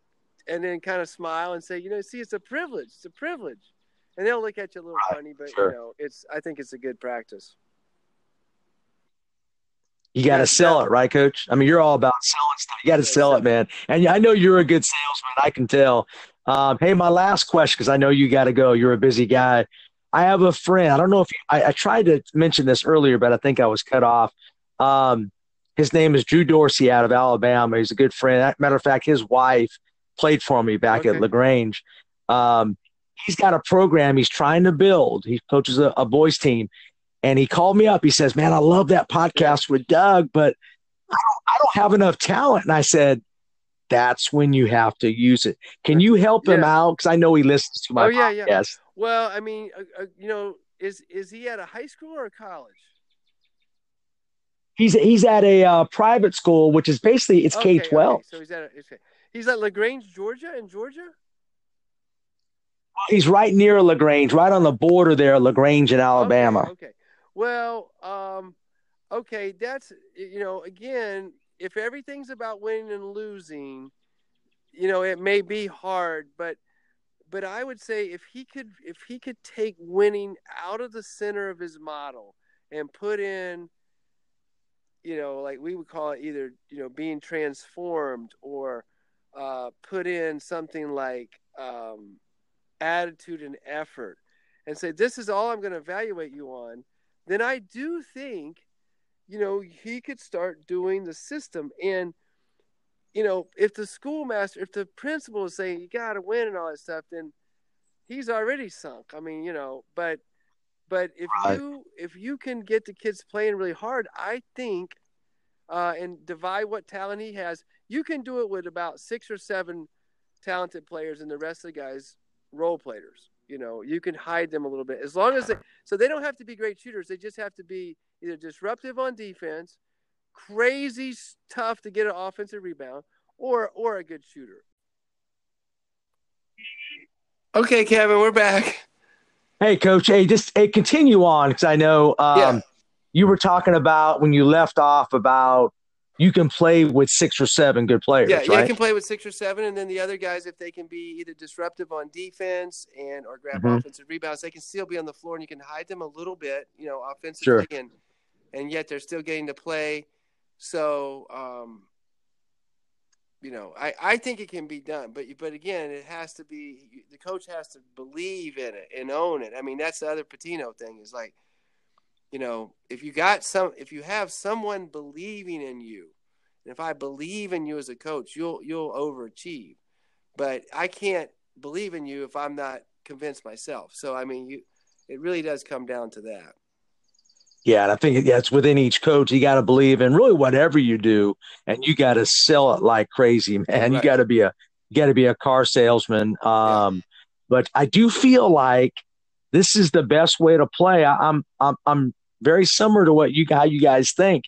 and then kind of smile and say, you know, see, it's a privilege. It's a privilege, and they'll look at you a little Right, funny, but sure. you know, it's I think it's a good practice. You got to sell it, right, Coach? I mean, you're all about selling stuff. You got to sell it, man. And I know you're a good salesman. I can tell. Um, hey, my last question, because I know you got to go. You're a busy guy. I have a friend. I don't know if you, I, I tried to mention this earlier, but I think I was cut off. Um, his name is Drew Dorsey out of Alabama. He's a good friend. Matter of fact, his wife played for me back Okay. at Lagrange. Um, he's got a program he's trying to build. He coaches a, a boys team, and he called me up. He says, "Man, I love that podcast with Doug, but I don't, I don't have enough talent." And I said, "That's when you have to use it. Can you help him Yeah. out? Because I know he listens to my Oh, yeah, yeah. podcast. Well, I mean, uh, uh, you know, is is he at a high school or a college? He's he's at a uh, private school, which is basically it's K twelve. okay, So he's at a, okay. He's at Lagrange, Georgia, in Georgia. He's right near Lagrange, right on the border there, Lagrange in Alabama. Okay, okay. Well, um, okay, that's you know, again, if everything's about winning and losing, you know, it may be hard, but but I would say if he could if he could take winning out of the center of his model and put in you know, like we would call it either, you know, being transformed or uh, put in something like um, attitude and effort and say, this is all I'm going to evaluate you on, then I do think, you know, he could start doing the system. And, you know, if the schoolmaster, if the principal is saying, you got to win and all that stuff, then he's already sunk. I mean, you know, but. But if Right. you if you can get the kids playing really hard, I think, uh, and divide what talent he has, you can do it with about six or seven talented players, and the rest of the guys role players. You know, you can hide them a little bit as long as they so they don't have to be great shooters. They just have to be either disruptive on defense, crazy s- tough to get an offensive rebound, or or a good shooter. Okay, Kevin, we're back. Hey, Coach. Hey, just hey, continue on because I know um, Yeah. You were talking about when you left off about you can play with six or seven good players, Yeah, yeah, you can play with six or seven, and then the other guys, if they can be either disruptive on defense and or grab Mhm. offensive rebounds, they can still be on the floor, and you can hide them a little bit, you know, offensively, and and yet they're still getting to play. So, um, you know, I, I think it can be done, but but again, it has to be the coach has to believe in it and own it. I mean, that's the other Pitino thing is like, you know, if you got some, if you have someone believing in you, and if I believe in you as a coach, you'll you'll overachieve. But I can't believe in you if I'm not convinced myself. So I mean, you, it really does come down to that. Yeah, and I think yeah, it's within each coach. You got to believe in really whatever you do, and you got to sell it like crazy, man. Right. You got to be a got to be a car salesman. Um, yeah. But I do feel like this is the best way to play. I, I'm I'm I'm very similar to what you how you guys think.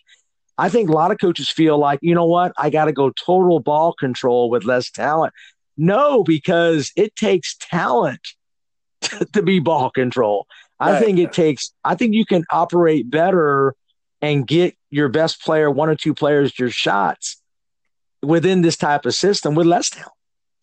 I think a lot of coaches feel like, you know what, I got to go total ball control with less talent. No, because it takes talent to, to be ball control. I right. think it takes, I think you can operate better and get your best player, one or two players, your shots within this type of system with less talent.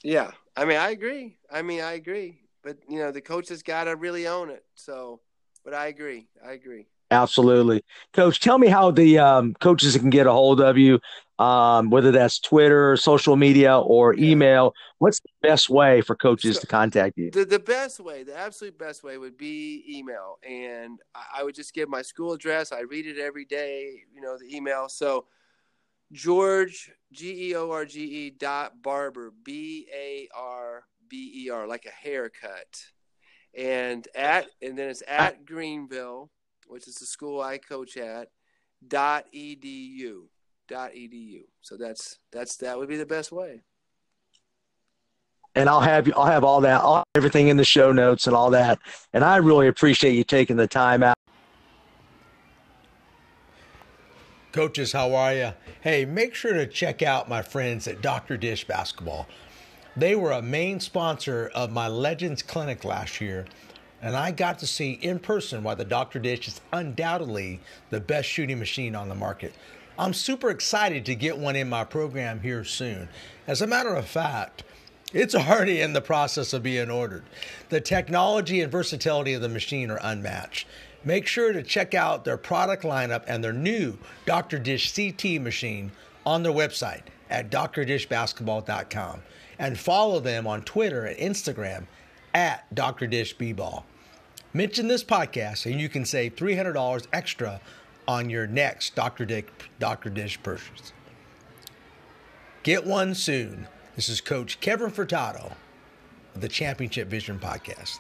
Yeah. I mean, I agree. I mean, I agree. But, you know, the coach has got to really own it. So, but I agree. I agree. Absolutely. Coach, tell me how the um, coaches can get a hold of you, um, whether that's Twitter, social media, or email. What's the best way for coaches so, to contact you? The, the best way, the absolute best way would be email. And I would just give my school address. I read it every day, you know, the email. So George, G E O R G E dot Barber, B A R B E R, like a haircut. And at, and then it's at Greenville which is the school I coach at, dot edu dot edu. So that's that's that would be the best way. And I'll have you. I'll have all that, all, everything in the show notes and all that. And I really appreciate you taking the time out. Coaches, how are you? Hey, make sure to check out my friends at Dr. Dish Basketball. They were a main sponsor of my Legends Clinic last year and I got to see in person why the Dr. Dish is undoubtedly the best shooting machine on the market. I'm super excited to get one in my program here soon. As a matter of fact, it's already in the process of being ordered. The technology and versatility of the machine are unmatched. Make sure to check out their product lineup and their new Dr. Dish CT machine on their website at drdishbasketball.com and follow them on Twitter and Instagram at Dr. Dish B-Ball. Mention this podcast and you can save $300 extra on your next Dr. Dick, Dr. Dish purchase. Get one soon. This is Coach Kevin Furtado of the Championship Vision Podcast.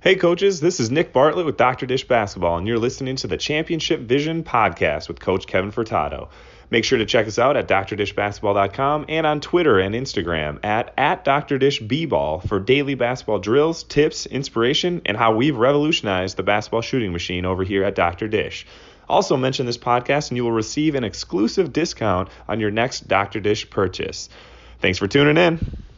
Hey, coaches, this is Nick Bartlett with Dr. Dish Basketball, and you're listening to the Championship Vision Podcast with Coach Kevin Furtado. Make sure to check us out at drdishbasketball.com and on Twitter and Instagram at, at drdishbball for daily basketball drills, tips, inspiration, and how we've revolutionized the basketball shooting machine over here at Dr. Dish. Also mention this podcast and you will receive an exclusive discount on your next Dr. Dish purchase. Thanks for tuning in.